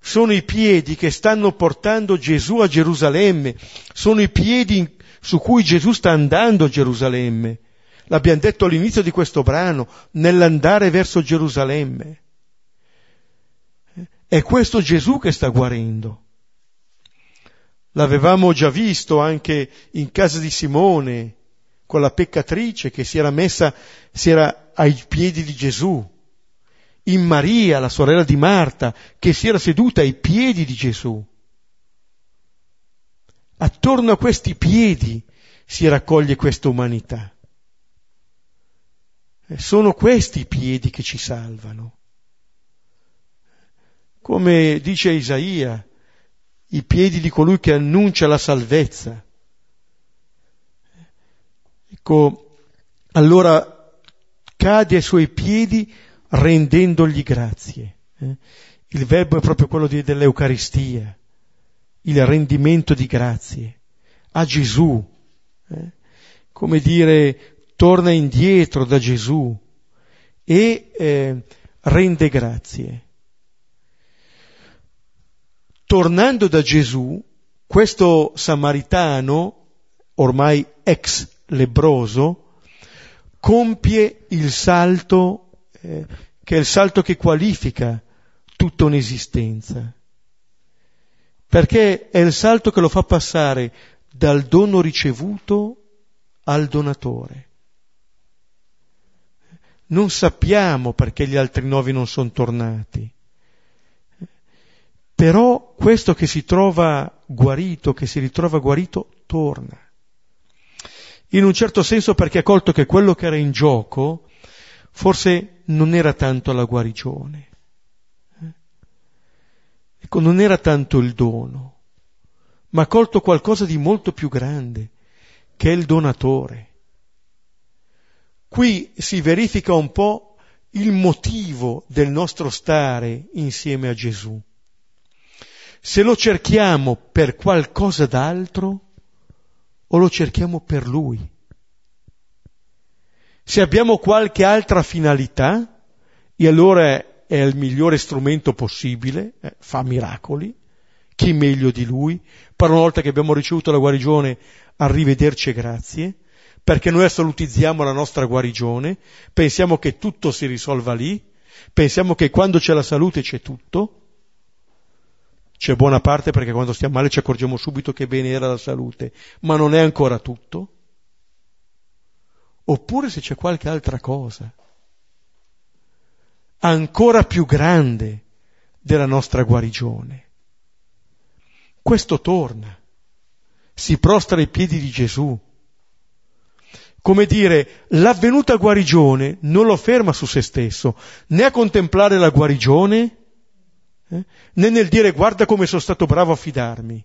[SPEAKER 2] Sono i piedi che stanno portando Gesù a Gerusalemme, sono i piedi su cui Gesù sta andando a Gerusalemme. L'abbiamo detto all'inizio di questo brano, nell'andare verso Gerusalemme. È questo Gesù che sta guarendo. L'avevamo già visto anche in casa di Simone, con la peccatrice che si era messa, si era ai piedi di Gesù. In Maria, la sorella di Marta, che si era seduta ai piedi di Gesù. Attorno a questi piedi si raccoglie questa umanità. Sono questi i piedi che ci salvano. Come dice Isaia, i piedi di colui che annuncia la salvezza. Ecco, allora cade ai suoi piedi rendendogli grazie. Eh? Il verbo è proprio quello dell'Eucaristia, il rendimento di grazie a Gesù. Eh? Come dire, torna indietro da Gesù e eh, rende grazie. Tornando da Gesù, questo samaritano, ormai ex lebroso, compie il salto, eh, che è il salto che qualifica tutta un'esistenza, perché è il salto che lo fa passare dal dono ricevuto al donatore. Non sappiamo perché gli altri nove non sono tornati, però questo che si trova guarito, che si ritrova guarito, torna in un certo senso perché ha colto che quello che era in gioco forse non era tanto la guarigione, eh? ecco, non era tanto il dono, ma ha colto qualcosa di molto più grande, che è il donatore. Qui si verifica un po' il motivo del nostro stare insieme a Gesù. Se lo cerchiamo per qualcosa d'altro, o lo cerchiamo per Lui? Se abbiamo qualche altra finalità, e allora è il migliore strumento possibile, eh, fa miracoli, chi meglio di Lui? Per una volta che abbiamo ricevuto la guarigione, arrivederci e grazie, perché noi assolutizziamo la nostra guarigione, pensiamo che tutto si risolva lì, pensiamo che quando c'è la salute c'è tutto, c'è buona parte perché quando stiamo male ci accorgiamo subito che bene era la salute, ma non è ancora tutto. Oppure se c'è qualche altra cosa, ancora più grande della nostra guarigione. Questo torna, si prostra ai piedi di Gesù. Come dire, l'avvenuta guarigione non lo ferma su se stesso, né a contemplare la guarigione, eh? né nel dire guarda come sono stato bravo a fidarmi,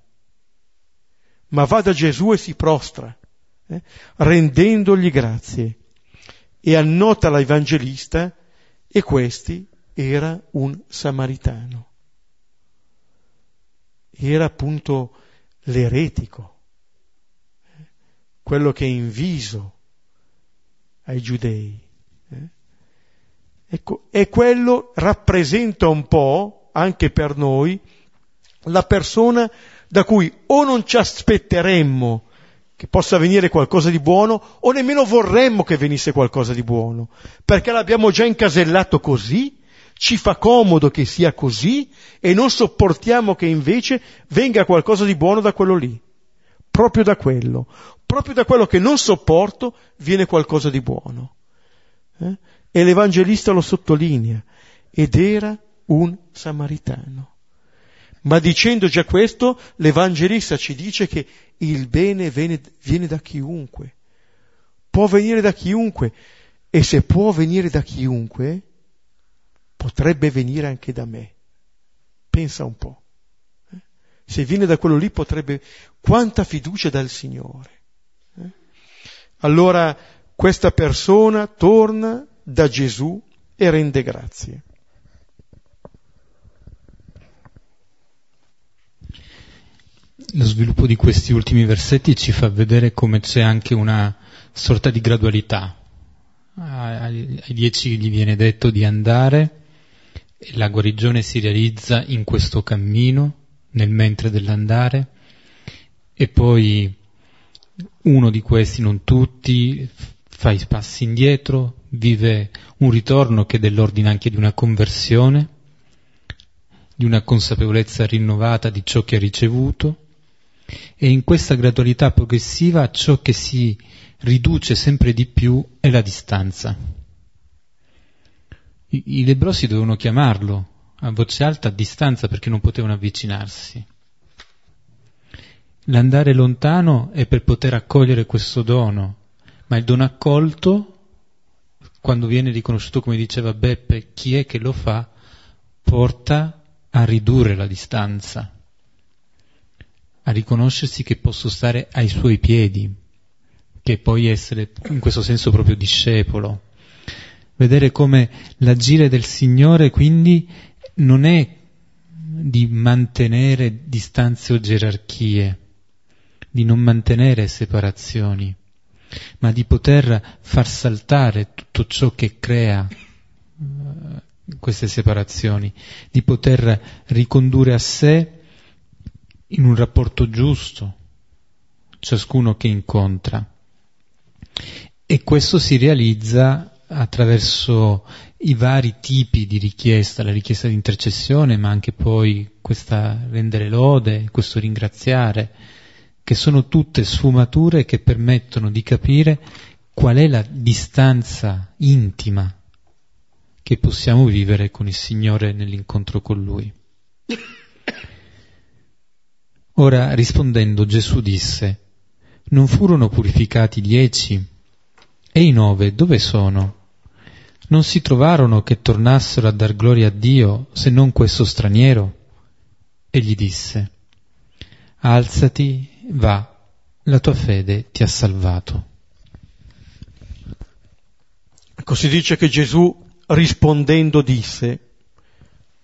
[SPEAKER 2] ma va da Gesù e si prostra, eh? rendendogli grazie. E annota l'Evangelista, e questi era un samaritano. Era appunto l'eretico, eh? quello che è inviso ai giudei. Eh? Ecco, e quello rappresenta un po' anche per noi, la persona da cui o non ci aspetteremmo che possa venire qualcosa di buono o nemmeno vorremmo che venisse qualcosa di buono, perché l'abbiamo già incasellato così, ci fa comodo che sia così e non sopportiamo che invece venga qualcosa di buono da quello lì. Proprio da quello, proprio da quello che non sopporto viene qualcosa di buono. Eh? E l'Evangelista lo sottolinea. Ed era un samaritano. Ma dicendo già questo, l'Evangelista ci dice che il bene viene, viene da chiunque. Può venire da chiunque. E se può venire da chiunque, potrebbe venire anche da me. Pensa un po'. Eh? Se viene da quello lì potrebbe... Quanta fiducia dal Signore. Eh? Allora questa persona torna da Gesù e rende grazie.
[SPEAKER 1] Lo sviluppo di questi ultimi versetti ci fa vedere come c'è anche una sorta di gradualità. Ai dieci gli viene detto di andare e la guarigione si realizza in questo cammino, nel mentre dell'andare, e poi uno di questi, non tutti, fa i passi indietro, vive un ritorno che è dell'ordine anche di una conversione, di una consapevolezza rinnovata di ciò che ha ricevuto, e in questa gradualità progressiva ciò che si riduce sempre di più è la distanza. I, i lebrosi dovevano chiamarlo a voce alta a distanza perché non potevano avvicinarsi. L'andare lontano è per poter accogliere questo dono, ma il dono accolto, quando viene riconosciuto, come diceva Beppe, chi è che lo fa, porta a ridurre la distanza a riconoscersi che posso stare ai suoi piedi, che poi essere in questo senso proprio discepolo. vedere come l'agire del Signore quindi non è di mantenere distanze o gerarchie, di non mantenere separazioni, ma di poter far saltare tutto ciò che crea uh, queste separazioni, di poter ricondurre a sé in un rapporto giusto ciascuno che incontra. E questo si realizza attraverso i vari tipi di richiesta, la richiesta di intercessione, ma anche poi questa rendere lode, questo ringraziare, che sono tutte sfumature che permettono di capire qual è la distanza intima che possiamo vivere con il Signore nell'incontro con Lui. Ora rispondendo Gesù disse, non furono purificati dieci? E i nove dove sono? Non si trovarono che tornassero a dar gloria a Dio se non questo straniero? E gli disse, Alzati, va, la tua fede ti ha salvato.
[SPEAKER 2] Ecco, si dice che Gesù rispondendo disse,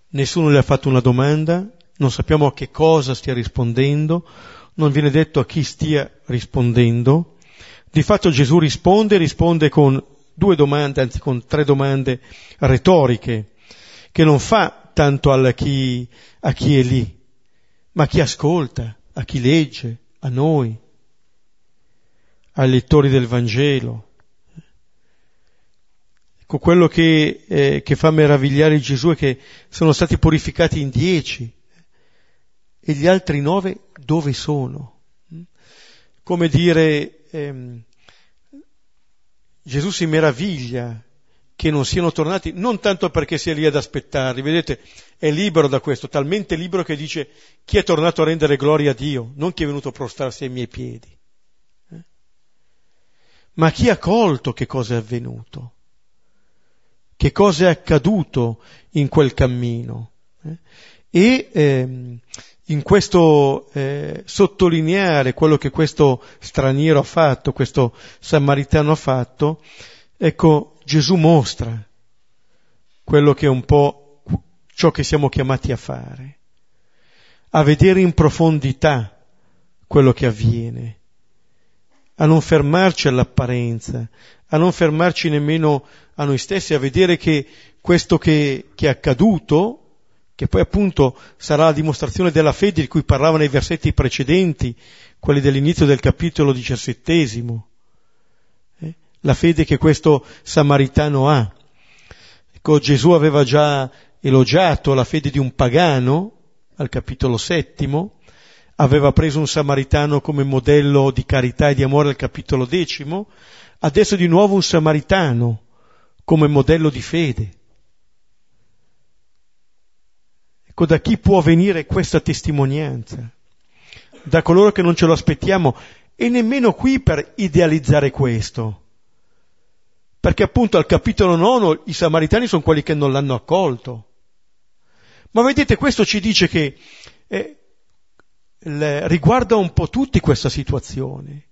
[SPEAKER 2] nessuno le ha fatto una domanda, non sappiamo a che cosa stia rispondendo, non viene detto a chi stia rispondendo. Di fatto Gesù risponde, risponde con due domande, anzi con tre domande retoriche, che non fa tanto chi, a chi è lì, ma a chi ascolta, a chi legge, a noi, ai lettori del Vangelo. Ecco, quello che, eh, che fa meravigliare Gesù è che sono stati purificati in dieci e gli altri nove dove sono? Come dire, ehm, Gesù si meraviglia che non siano tornati, non tanto perché sia lì ad aspettarli, vedete, è libero da questo, talmente libero che dice chi è tornato a rendere gloria a Dio, non chi è venuto a prostrarsi ai miei piedi. Eh? Ma chi ha colto che cosa è avvenuto? Che cosa è accaduto in quel cammino? Eh? E ehm, in questo eh, sottolineare quello che questo straniero ha fatto, questo samaritano ha fatto, ecco, Gesù mostra quello che è un po' ciò che siamo chiamati a fare, a vedere in profondità quello che avviene, a non fermarci all'apparenza, a non fermarci nemmeno a noi stessi, a vedere che questo che, che è accaduto che poi appunto sarà la dimostrazione della fede di cui parlavano i versetti precedenti, quelli dell'inizio del capitolo diciassettesimo. Eh? La fede che questo samaritano ha. Ecco, Gesù aveva già elogiato la fede di un pagano al capitolo settimo, aveva preso un samaritano come modello di carità e di amore al capitolo decimo, adesso di nuovo un samaritano come modello di fede. Ecco, da chi può venire questa testimonianza? Da coloro che non ce lo aspettiamo e nemmeno qui per idealizzare questo. Perché appunto al capitolo nono i samaritani sono quelli che non l'hanno accolto. Ma vedete, questo ci dice che eh, le, riguarda un po' tutti questa situazione.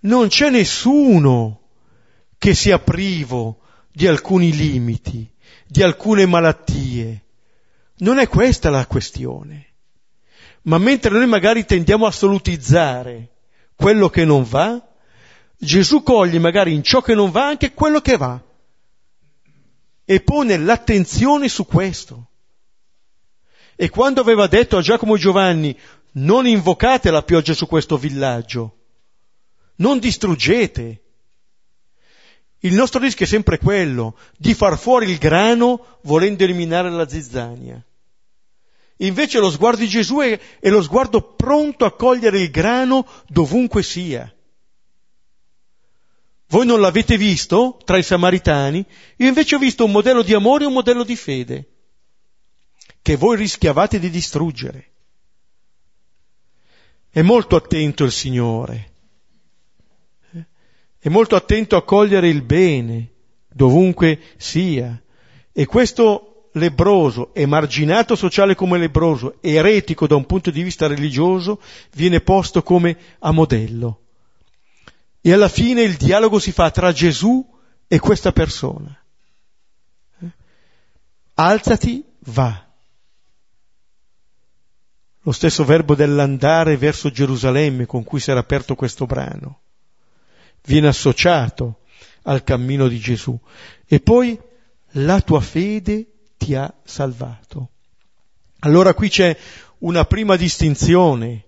[SPEAKER 2] Non c'è nessuno che sia privo di alcuni limiti, di alcune malattie, non è questa la questione. Ma mentre noi magari tendiamo a assolutizzare quello che non va, Gesù coglie magari in ciò che non va anche quello che va e pone l'attenzione su questo. E quando aveva detto a Giacomo e Giovanni non invocate la pioggia su questo villaggio, non distruggete, il nostro rischio è sempre quello di far fuori il grano volendo eliminare la zizzania. Invece lo sguardo di Gesù è, è lo sguardo pronto a cogliere il grano dovunque sia. Voi non l'avete visto tra i samaritani? Io invece ho visto un modello di amore e un modello di fede che voi rischiavate di distruggere. È molto attento il Signore, è molto attento a cogliere il bene dovunque sia. E questo lebroso, emarginato sociale come lebroso, eretico da un punto di vista religioso, viene posto come a modello. E alla fine il dialogo si fa tra Gesù e questa persona. alzati, va. Lo stesso verbo dell'andare verso Gerusalemme con cui si era aperto questo brano viene associato al cammino di Gesù. E poi la tua fede ti ha salvato. Allora qui c'è una prima distinzione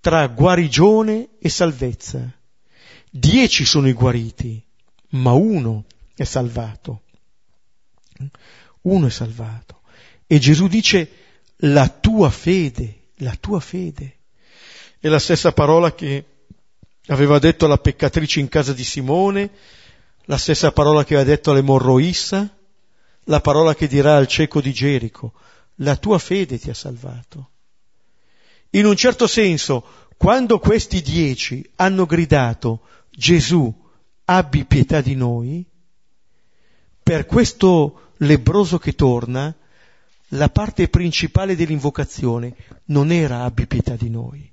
[SPEAKER 2] tra guarigione e salvezza. Dieci sono i guariti, ma uno è salvato. Uno è salvato. E Gesù dice la tua fede, la tua fede. È la stessa parola che aveva detto alla peccatrice in casa di Simone, la stessa parola che aveva detto all'emorroissa, la parola che dirà al cieco di Gerico. La tua fede ti ha salvato. In un certo senso, quando questi dieci hanno gridato Gesù, abbi pietà di noi, per questo lebroso che torna, la parte principale dell'invocazione non era abbi pietà di noi,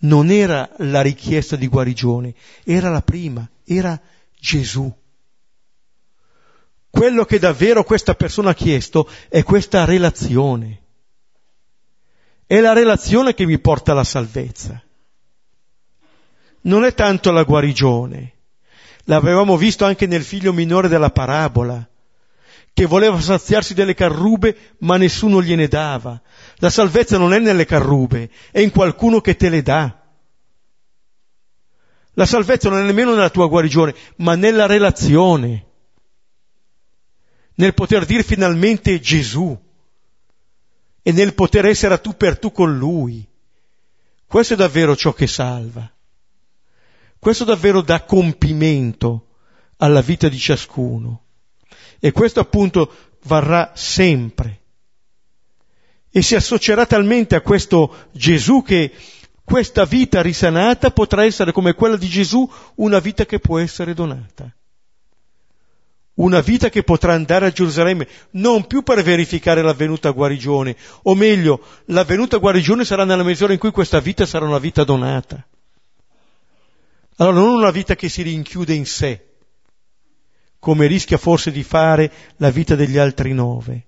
[SPEAKER 2] non era la richiesta di guarigione, era la prima, era Gesù. Quello che davvero questa persona ha chiesto è questa relazione. È la relazione che mi porta alla salvezza. Non è tanto la guarigione. L'avevamo visto anche nel figlio minore della parabola, che voleva saziarsi delle carrube ma nessuno gliene dava. La salvezza non è nelle carrube, è in qualcuno che te le dà. La salvezza non è nemmeno nella tua guarigione, ma nella relazione, nel poter dire finalmente Gesù e nel poter essere a tu per tu con Lui. Questo è davvero ciò che salva. Questo davvero dà compimento alla vita di ciascuno. E questo appunto varrà sempre. E si associerà talmente a questo Gesù che questa vita risanata potrà essere come quella di Gesù una vita che può essere donata una vita che potrà andare a Gerusalemme non più per verificare l'avvenuta guarigione, o meglio, l'avvenuta guarigione sarà nella misura in cui questa vita sarà una vita donata. Allora non una vita che si rinchiude in sé, come rischia forse di fare la vita degli altri nove,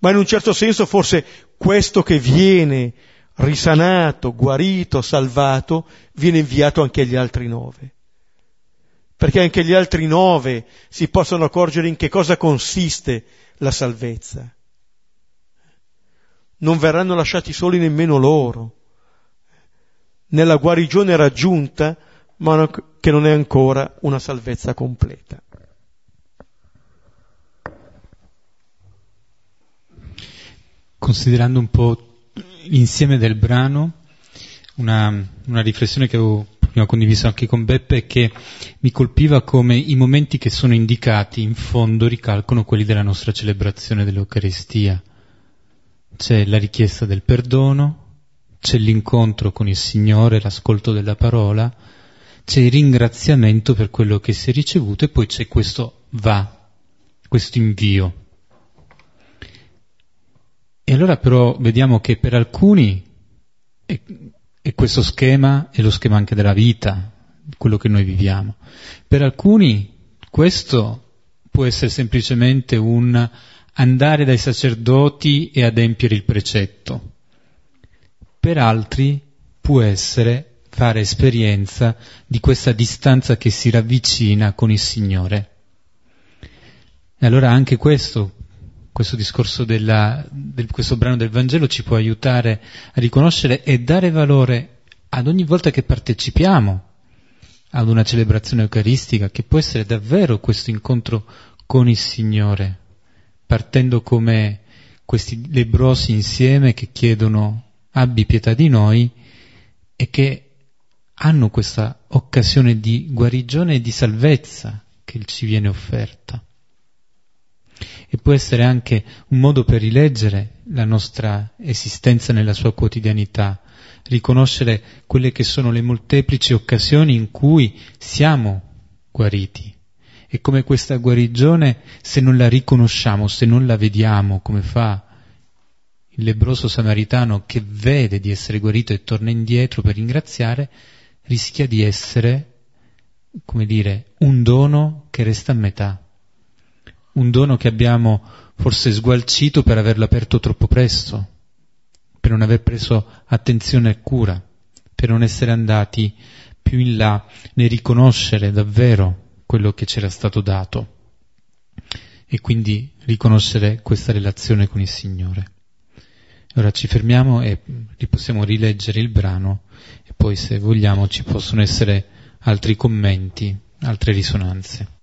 [SPEAKER 2] ma in un certo senso forse questo che viene risanato, guarito, salvato, viene inviato anche agli altri nove perché anche gli altri nove si possono accorgere in che cosa consiste la salvezza. Non verranno lasciati soli nemmeno loro, nella guarigione raggiunta, ma che non è ancora una salvezza completa.
[SPEAKER 1] Considerando un po' l'insieme del brano, una, una riflessione che avevo prima condiviso anche con Beppe, è che mi colpiva come i momenti che sono indicati in fondo ricalcano quelli della nostra celebrazione dell'Eucaristia. C'è la richiesta del perdono, c'è l'incontro con il Signore, l'ascolto della parola, c'è il ringraziamento per quello che si è ricevuto e poi c'è questo va, questo invio. E allora però vediamo che per alcuni e questo schema è lo schema anche della vita, quello che noi viviamo. Per alcuni questo può essere semplicemente un andare dai sacerdoti e adempiere il precetto. Per altri può essere fare esperienza di questa distanza che si ravvicina con il Signore. E allora anche questo questo discorso della, del, questo brano del Vangelo ci può aiutare a riconoscere e dare valore ad ogni volta che partecipiamo ad una celebrazione eucaristica, che può essere davvero questo incontro con il Signore, partendo come questi lebrosi insieme che chiedono abbi pietà di noi e che hanno questa occasione di guarigione e di salvezza che ci viene offerta e può essere anche un modo per rileggere la nostra esistenza nella sua quotidianità, riconoscere quelle che sono le molteplici occasioni in cui siamo guariti. E come questa guarigione, se non la riconosciamo, se non la vediamo come fa il lebroso samaritano che vede di essere guarito e torna indietro per ringraziare, rischia di essere, come dire, un dono che resta a metà un dono che abbiamo forse sgualcito per averlo aperto troppo presto, per non aver preso attenzione e cura, per non essere andati più in là nel riconoscere davvero quello che c'era stato dato e quindi riconoscere questa relazione con il Signore. Ora ci fermiamo e possiamo rileggere il brano e poi se vogliamo ci possono essere altri commenti, altre risonanze.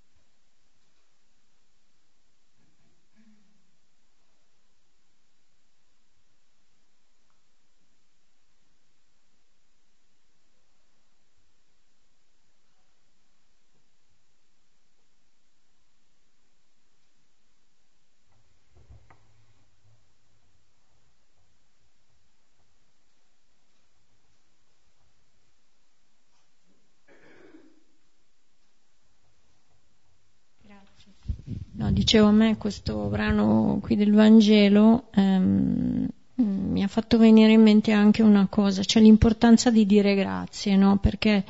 [SPEAKER 3] Dicevo a me questo brano qui del Vangelo ehm, mi ha fatto venire in mente anche una cosa, cioè l'importanza di dire grazie, no? Perché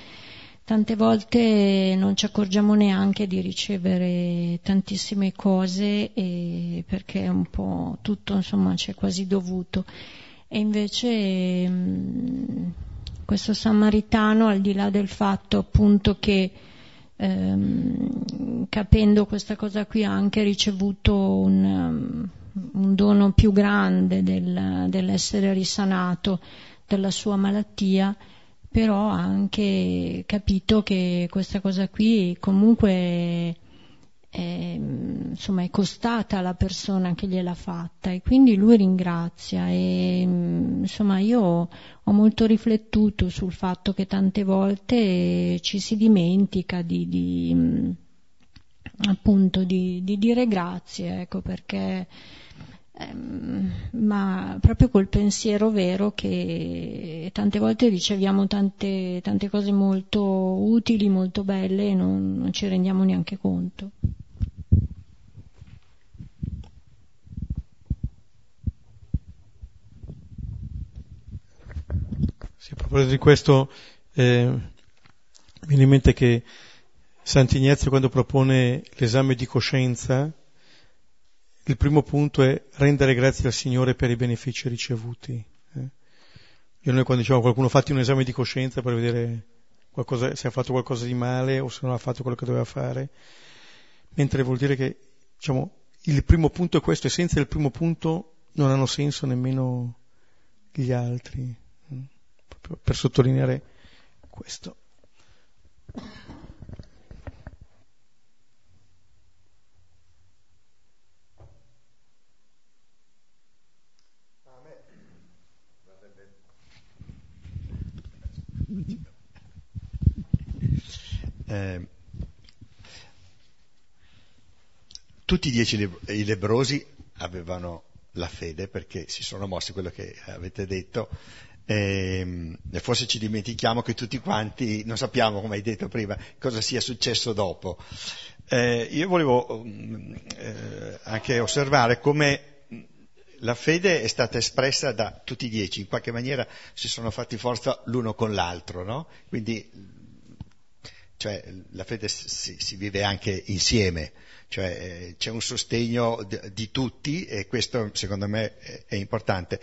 [SPEAKER 3] tante volte non ci accorgiamo neanche di ricevere tantissime cose perché è un po' tutto insomma c'è quasi dovuto. E invece ehm, questo samaritano, al di là del fatto appunto che ehm, capendo questa cosa qui ha anche ricevuto un, um, un dono più grande del, dell'essere risanato dalla sua malattia, però ha anche capito che questa cosa qui comunque è, insomma, è costata alla persona che gliel'ha fatta e quindi lui ringrazia e insomma io ho molto riflettuto sul fatto che tante volte ci si dimentica di, di appunto di, di, dire grazie ecco perché ehm, ma proprio col pensiero vero che tante volte riceviamo tante, tante cose molto utili, molto belle e non, non ci rendiamo neanche conto.
[SPEAKER 2] Sì, a proposito di questo, eh, mi viene in mente che Sant'Ignazio quando propone l'esame di coscienza, il primo punto è rendere grazie al Signore per i benefici ricevuti. Eh. Io noi quando diciamo qualcuno fatti un esame di coscienza per vedere qualcosa, se ha fatto qualcosa di male o se non ha fatto quello che doveva fare, mentre vuol dire che diciamo, il primo punto è questo e senza il primo punto non hanno senso nemmeno gli altri per sottolineare questo.
[SPEAKER 4] Eh, tutti i dieci i lebrosi avevano la fede perché si sono mossi quello che avete detto e forse ci dimentichiamo che tutti quanti non sappiamo, come hai detto prima, cosa sia successo dopo. Eh, io volevo mm, eh, anche osservare come la fede è stata espressa da tutti i dieci, in qualche maniera si sono fatti forza l'uno con l'altro, no? Quindi cioè, la fede si, si, vive anche insieme, cioè, eh, c'è un sostegno di, di, tutti e questo secondo me è, è importante.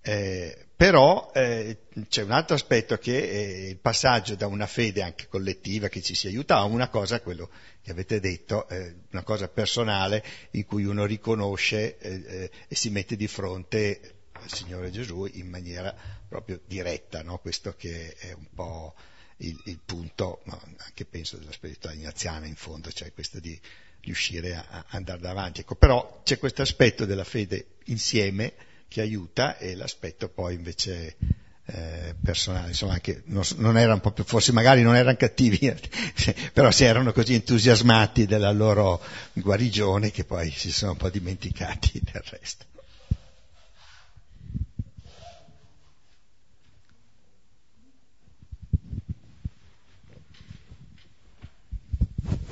[SPEAKER 4] Eh, però eh, c'è un altro aspetto che è il passaggio da una fede anche collettiva che ci si aiuta a una cosa, quello che avete detto, eh, una cosa personale in cui uno riconosce eh, eh e si mette di fronte al Signore Gesù in maniera proprio diretta, no? questo che è un po' il, il punto, no, anche penso della spiritualità ignaziana in fondo, cioè questo di riuscire a, a andare davanti. Ecco, però c'è questo aspetto della fede insieme, che aiuta e l'aspetto poi invece eh, personale, insomma anche non, non erano proprio, forse magari non erano cattivi, [laughs] però si erano così entusiasmati della loro guarigione che poi si sono un po' dimenticati [laughs] del resto.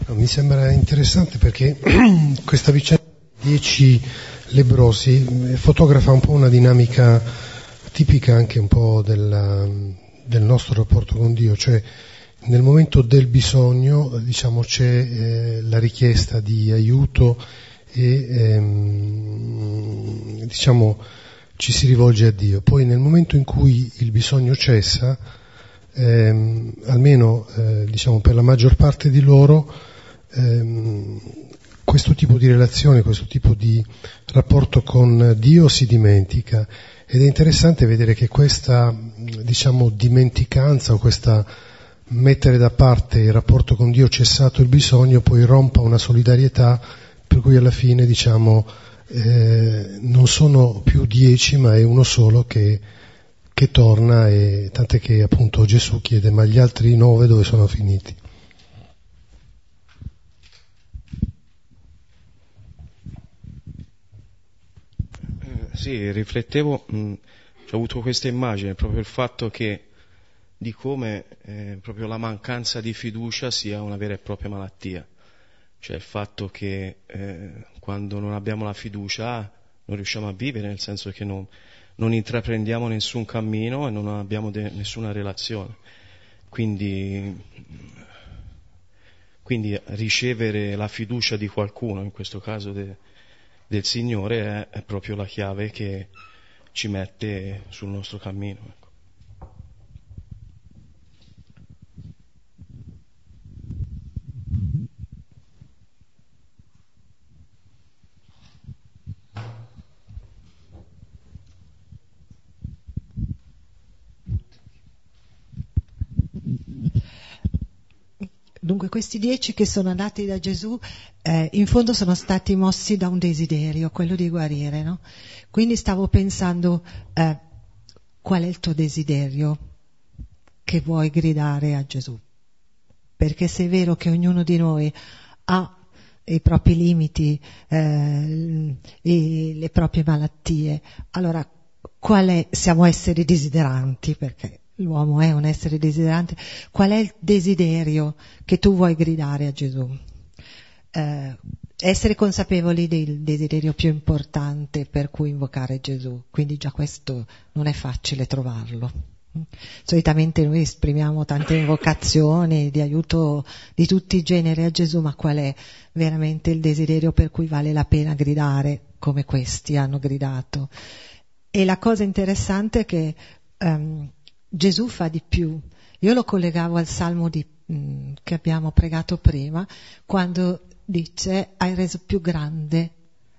[SPEAKER 5] Mi sembra interessante perché [clears throat] questa vicenda 10 lebrosi fotografa un po' una dinamica tipica anche un po' della, del nostro rapporto con Dio, cioè nel momento del bisogno diciamo, c'è eh, la richiesta di aiuto e ehm, diciamo ci si rivolge a Dio. Poi nel momento in cui il bisogno cessa, ehm, almeno eh, diciamo per la maggior parte di loro, ehm, questo tipo di relazione, questo tipo di rapporto con Dio si dimentica ed è interessante vedere che questa diciamo dimenticanza o questa mettere da parte il rapporto con Dio cessato il bisogno poi rompa una solidarietà per cui alla fine diciamo eh, non sono più dieci ma è uno solo che, che torna e tant'è che appunto Gesù chiede ma gli altri nove dove sono finiti?
[SPEAKER 6] Sì, riflettevo, mh, ho avuto questa immagine, proprio il fatto che di come eh, proprio la mancanza di fiducia sia una vera e propria malattia. Cioè il fatto che eh, quando non abbiamo la fiducia non riusciamo a vivere, nel senso che non, non intraprendiamo nessun cammino e non abbiamo de- nessuna relazione. Quindi, quindi, ricevere la fiducia di qualcuno, in questo caso de- del Signore, è, è proprio la chiave che ci mette sul nostro cammino. Ecco.
[SPEAKER 7] Dunque questi dieci che sono andati da Gesù eh, in fondo sono stati mossi da un desiderio, quello di guarire, no? Quindi stavo pensando eh, qual è il tuo desiderio che vuoi gridare a Gesù? Perché se è vero che ognuno di noi ha i propri limiti, eh, i, le proprie malattie, allora qual è, siamo esseri desideranti, perché l'uomo è un essere desiderante, qual è il desiderio che tu vuoi gridare a Gesù? Eh, essere consapevoli del desiderio più importante per cui invocare Gesù, quindi già questo non è facile trovarlo. Solitamente noi esprimiamo tante invocazioni di aiuto di tutti i generi a Gesù, ma qual è veramente il desiderio per cui vale la pena gridare come questi hanno gridato? E la cosa interessante è che um, Gesù fa di più. Io lo collegavo al salmo di, mh, mm, che abbiamo pregato prima, quando dice hai reso più grande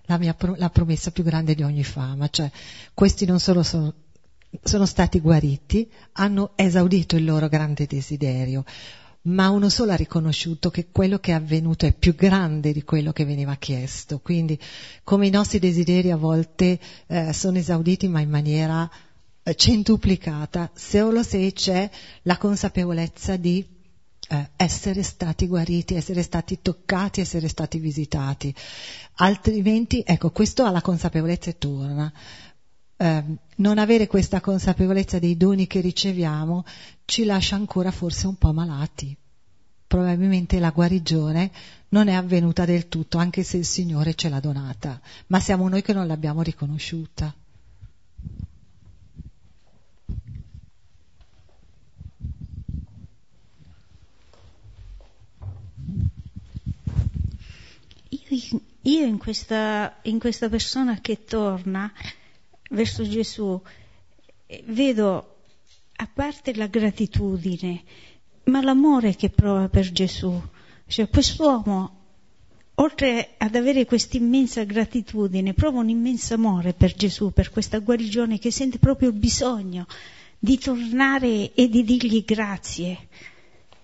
[SPEAKER 7] la, mia, la promessa più grande di ogni fama, cioè questi non solo sono, sono stati guariti, hanno esaudito il loro grande desiderio, ma uno solo ha riconosciuto che quello che è avvenuto è più grande di quello che veniva chiesto. Quindi, come i nostri desideri a volte eh, sono esauditi, ma in maniera eh, centuplicata solo se c'è la consapevolezza di eh, essere stati guariti, essere stati toccati, essere stati visitati. Altrimenti, ecco, questo ha la consapevolezza e torna. Eh, non avere questa consapevolezza dei doni che riceviamo ci lascia ancora forse un po' malati. Probabilmente la guarigione non è avvenuta del tutto, anche se il Signore ce l'ha donata, ma siamo noi che non l'abbiamo riconosciuta.
[SPEAKER 8] Io in questa, in questa persona che torna verso Gesù vedo a parte la gratitudine, ma l'amore che prova per Gesù. Cioè quest'uomo, oltre ad avere questa immensa gratitudine, prova un immenso amore per Gesù, per questa guarigione che sente proprio bisogno di tornare e di dirgli grazie.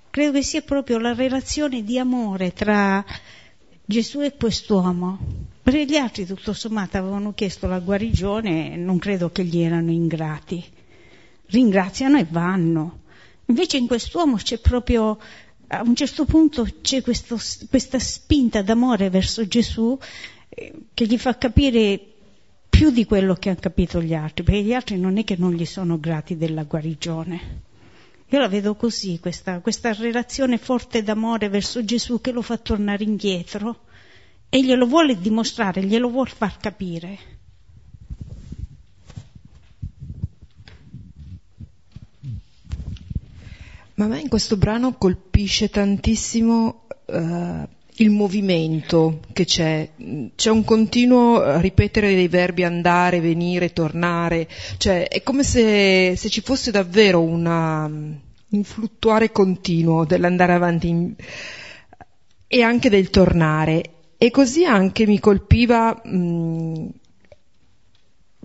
[SPEAKER 8] Credo che sia proprio la relazione di amore tra Gesù è quest'uomo. Perché gli altri tutto sommato avevano chiesto la guarigione e non credo che gli erano ingrati. Ringraziano e vanno. Invece in quest'uomo c'è proprio, a un certo punto c'è questo, questa spinta d'amore verso Gesù eh, che gli fa capire più di quello che hanno capito gli altri, perché gli altri non è che non gli sono grati della guarigione. Io la vedo così, questa, questa relazione forte d'amore verso Gesù che lo fa tornare indietro e glielo vuole dimostrare, glielo vuole far capire.
[SPEAKER 9] Ma a me in questo brano colpisce tantissimo uh, il movimento che c'è, c'è un continuo ripetere dei verbi andare, venire, tornare, cioè è come se, se ci fosse davvero una, un fluttuare continuo dell'andare avanti in, e anche del tornare. E così anche mi colpiva mh,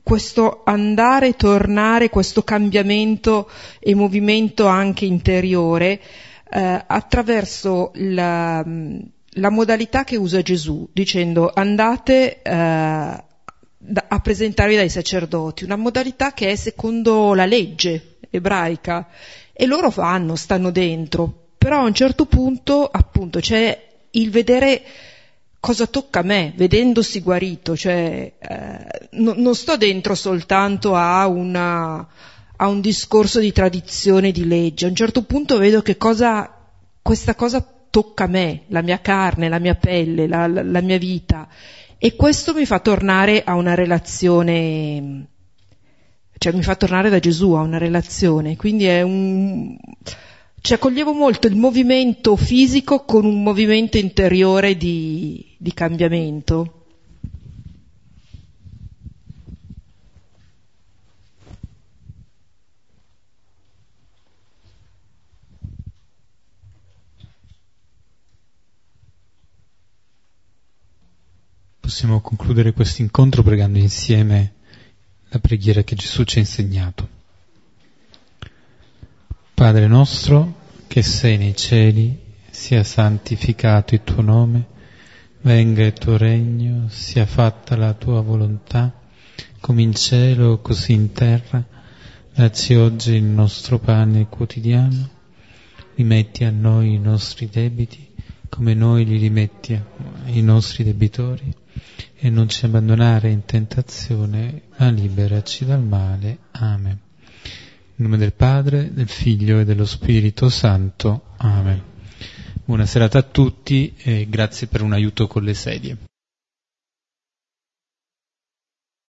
[SPEAKER 9] questo andare tornare, questo cambiamento e movimento anche interiore eh, attraverso la, la, modalità che usa Gesù, dicendo andate eh, a presentarvi dai sacerdoti, una modalità che è secondo la legge ebraica e loro fanno, stanno dentro, però a un certo punto appunto c'è il vedere cosa tocca a me, vedendosi guarito, cioè eh, no, non sto dentro soltanto a, una, a, un discorso di tradizione, di legge, a un certo punto vedo che cosa, questa cosa tocca a me, la mia carne, la mia pelle, la, la, la mia vita e questo mi fa tornare a una relazione, cioè mi fa tornare da Gesù a una relazione, quindi è un cioè coglievo molto il movimento fisico con un movimento interiore di, di cambiamento.
[SPEAKER 1] Possiamo concludere questo incontro pregando insieme la preghiera che Gesù ci ha insegnato. Padre nostro, che sei nei cieli, sia santificato il tuo nome, venga il tuo regno, sia fatta la tua volontà, come in cielo così in terra. Dacci oggi il nostro pane quotidiano, rimetti a noi i nostri debiti, come noi li rimettiamo ai nostri debitori, e non ci abbandonare in tentazione, ma liberaci dal male. Amen. In nome del Padre, del Figlio e dello Spirito Santo. Amen. Buona serata a tutti e grazie per un aiuto con le sedie.